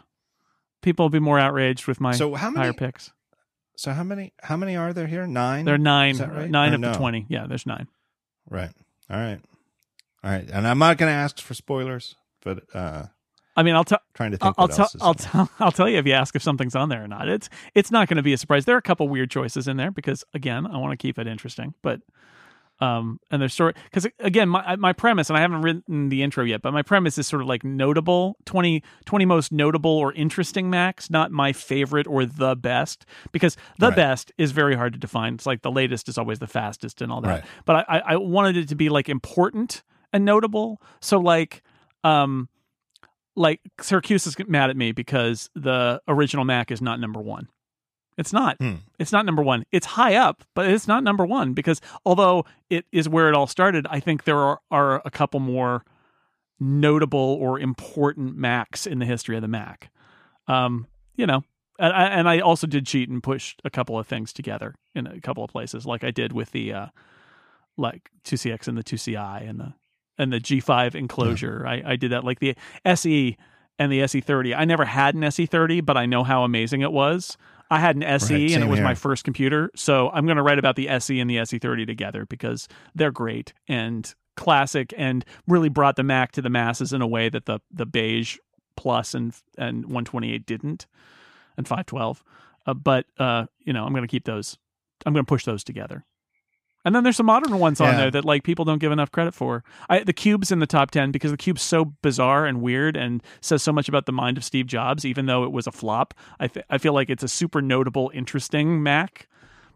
People will be more outraged with my So how many? higher picks. So how many? How many are there here? Nine. There are nine, right? nine Or of no? the twenty. Yeah, there's nine. Right. All right. All right. And I'm not going to ask for spoilers, but uh I mean, I'll tell. trying to think. I'll tell. I'll tell. I'll tell you if you ask if something's on there or not. It's it's not going to be a surprise. There are a couple weird choices in there because again, I want to keep it interesting. But um, and there's sort because again, my my premise, and I haven't written the intro yet, but my premise is sort of like notable 20, 20 most notable or interesting Macs, not my favorite or the best, because the Right. best is very hard to define. It's like the latest is always the fastest and all that. Right. But I, I I wanted it to be like important and notable. So like um like Siracusa is mad at me because the original Mac is not number one. It's not. Hmm. It's not number one. It's high up, but it's not number one because although it is where it all started, I think there are, are a couple more notable or important Macs in the history of the Mac. Um, you know, and I, and I also did cheat and push a couple of things together in a couple of places, like I did with the uh, like 2CX and the 2CI and the and the G5 enclosure. I, I did that like the SE and the SE30. I never had an SE30, but I know how amazing it was. I had an SE Right, and it was my first computer. So I'm going to write about the SE and the SE30 together because they're great and classic and really brought the Mac to the masses in a way that the the beige plus and and 128 didn't and 512. Uh, but uh, you know, I'm going to keep those. I'm going to push those together. And then there's some modern ones on there that like people don't give enough credit for. I, the cube's in the top ten because the cube's so bizarre and weird and says so much about the mind of Steve Jobs, even though it was a flop. I I feel like it's a super notable, interesting Mac,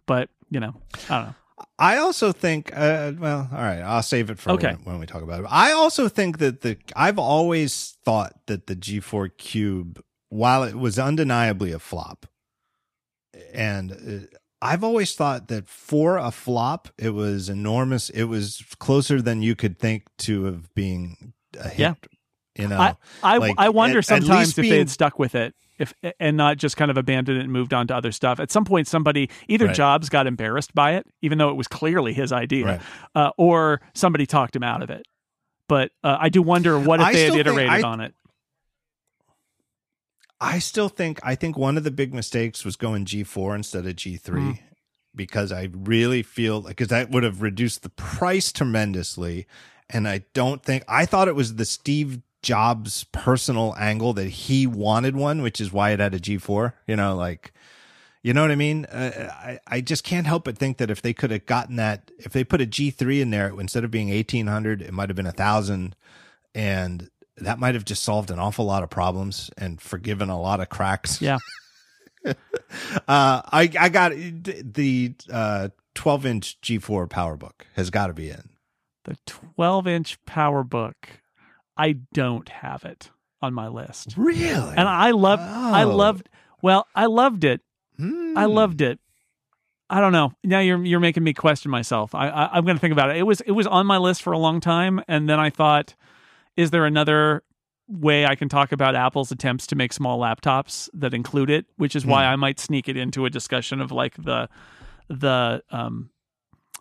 but you know, I don't know. I also think, uh, well, all right, I'll save it for Okay. when, when we talk about it. I also think that the I've always thought that the G4 Cube, while it was undeniably a flop, and uh, I've always thought that for a flop, it was enormous. It was closer than you could think to of being a hit. Yeah. You know, I I, like, I wonder at- at sometimes least if they being- had stuck with it. If and not just kind of abandoned it and moved on to other stuff. At some point, somebody either Right. Jobs got embarrassed by it, even though it was clearly his idea, Right. uh, or somebody talked him out of it. But uh, I do wonder what if I they had iterated I- on it. I still think I think one of the big mistakes was going G4 instead of G3 Mm. because I really feel like because that would have reduced the price tremendously, and I don't think I thought it was the Steve Jobs personal angle that he wanted one, which is why it had a G4. You know, like. You know what I mean? Uh, I I just can't help but think that if they could have gotten that, if they put a G three in there instead of being eighteen hundred, it might have been a thousand, and that might have just solved an awful lot of problems and forgiven a lot of cracks. Yeah. Uh, I I got the uh, twelve inch G four PowerBook has got to be in. The 12 inch PowerBook, I don't have it on my list. Really? And I loved, I Oh. loved, well, I loved it. Hmm. I loved it. I don't know. Now you're you're making me question myself. I, I I'm going to think about it. It was it was on my list for a long time, and then I thought, is there another way I can talk about Apple's attempts to make small laptops that include it? Which is why Hmm. I might sneak it into a discussion of like the the um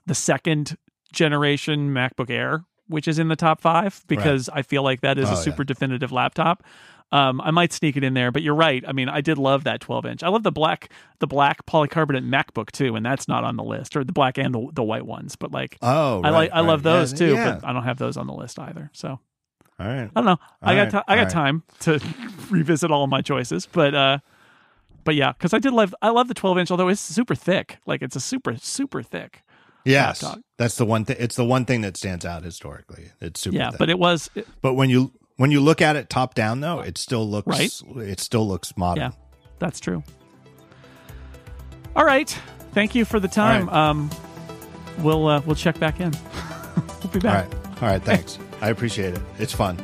the second generation MacBook Air, which is in the top five because I feel like that is Oh, a yeah. super definitive laptop. Um, I might sneak it in there, but you're right. I mean, I did love that 12 inch. I love the black, the black polycarbonate MacBook too, and that's not on the list, or the black and the, the white ones. But like, Oh, I like, right, I love those Yeah, too, Yeah. but I don't have those on the list either. So All right. I don't know. I got right, ti- I got all time to revisit all of my choices, but uh, but yeah, because I did love I love the 12 inch, although it's super thick. Like it's a super super thick. Yes, laptop. that's the one thing. It's the one thing that stands out historically. It's super. yeah, thick. but it was but when you When you look at it top down, though, it still looks Right. it still looks modern. Yeah, that's true. All right. Thank you for the time. All right. Um, we'll uh, we'll check back in. we'll be All back. All right, thanks. I appreciate it. It's fun.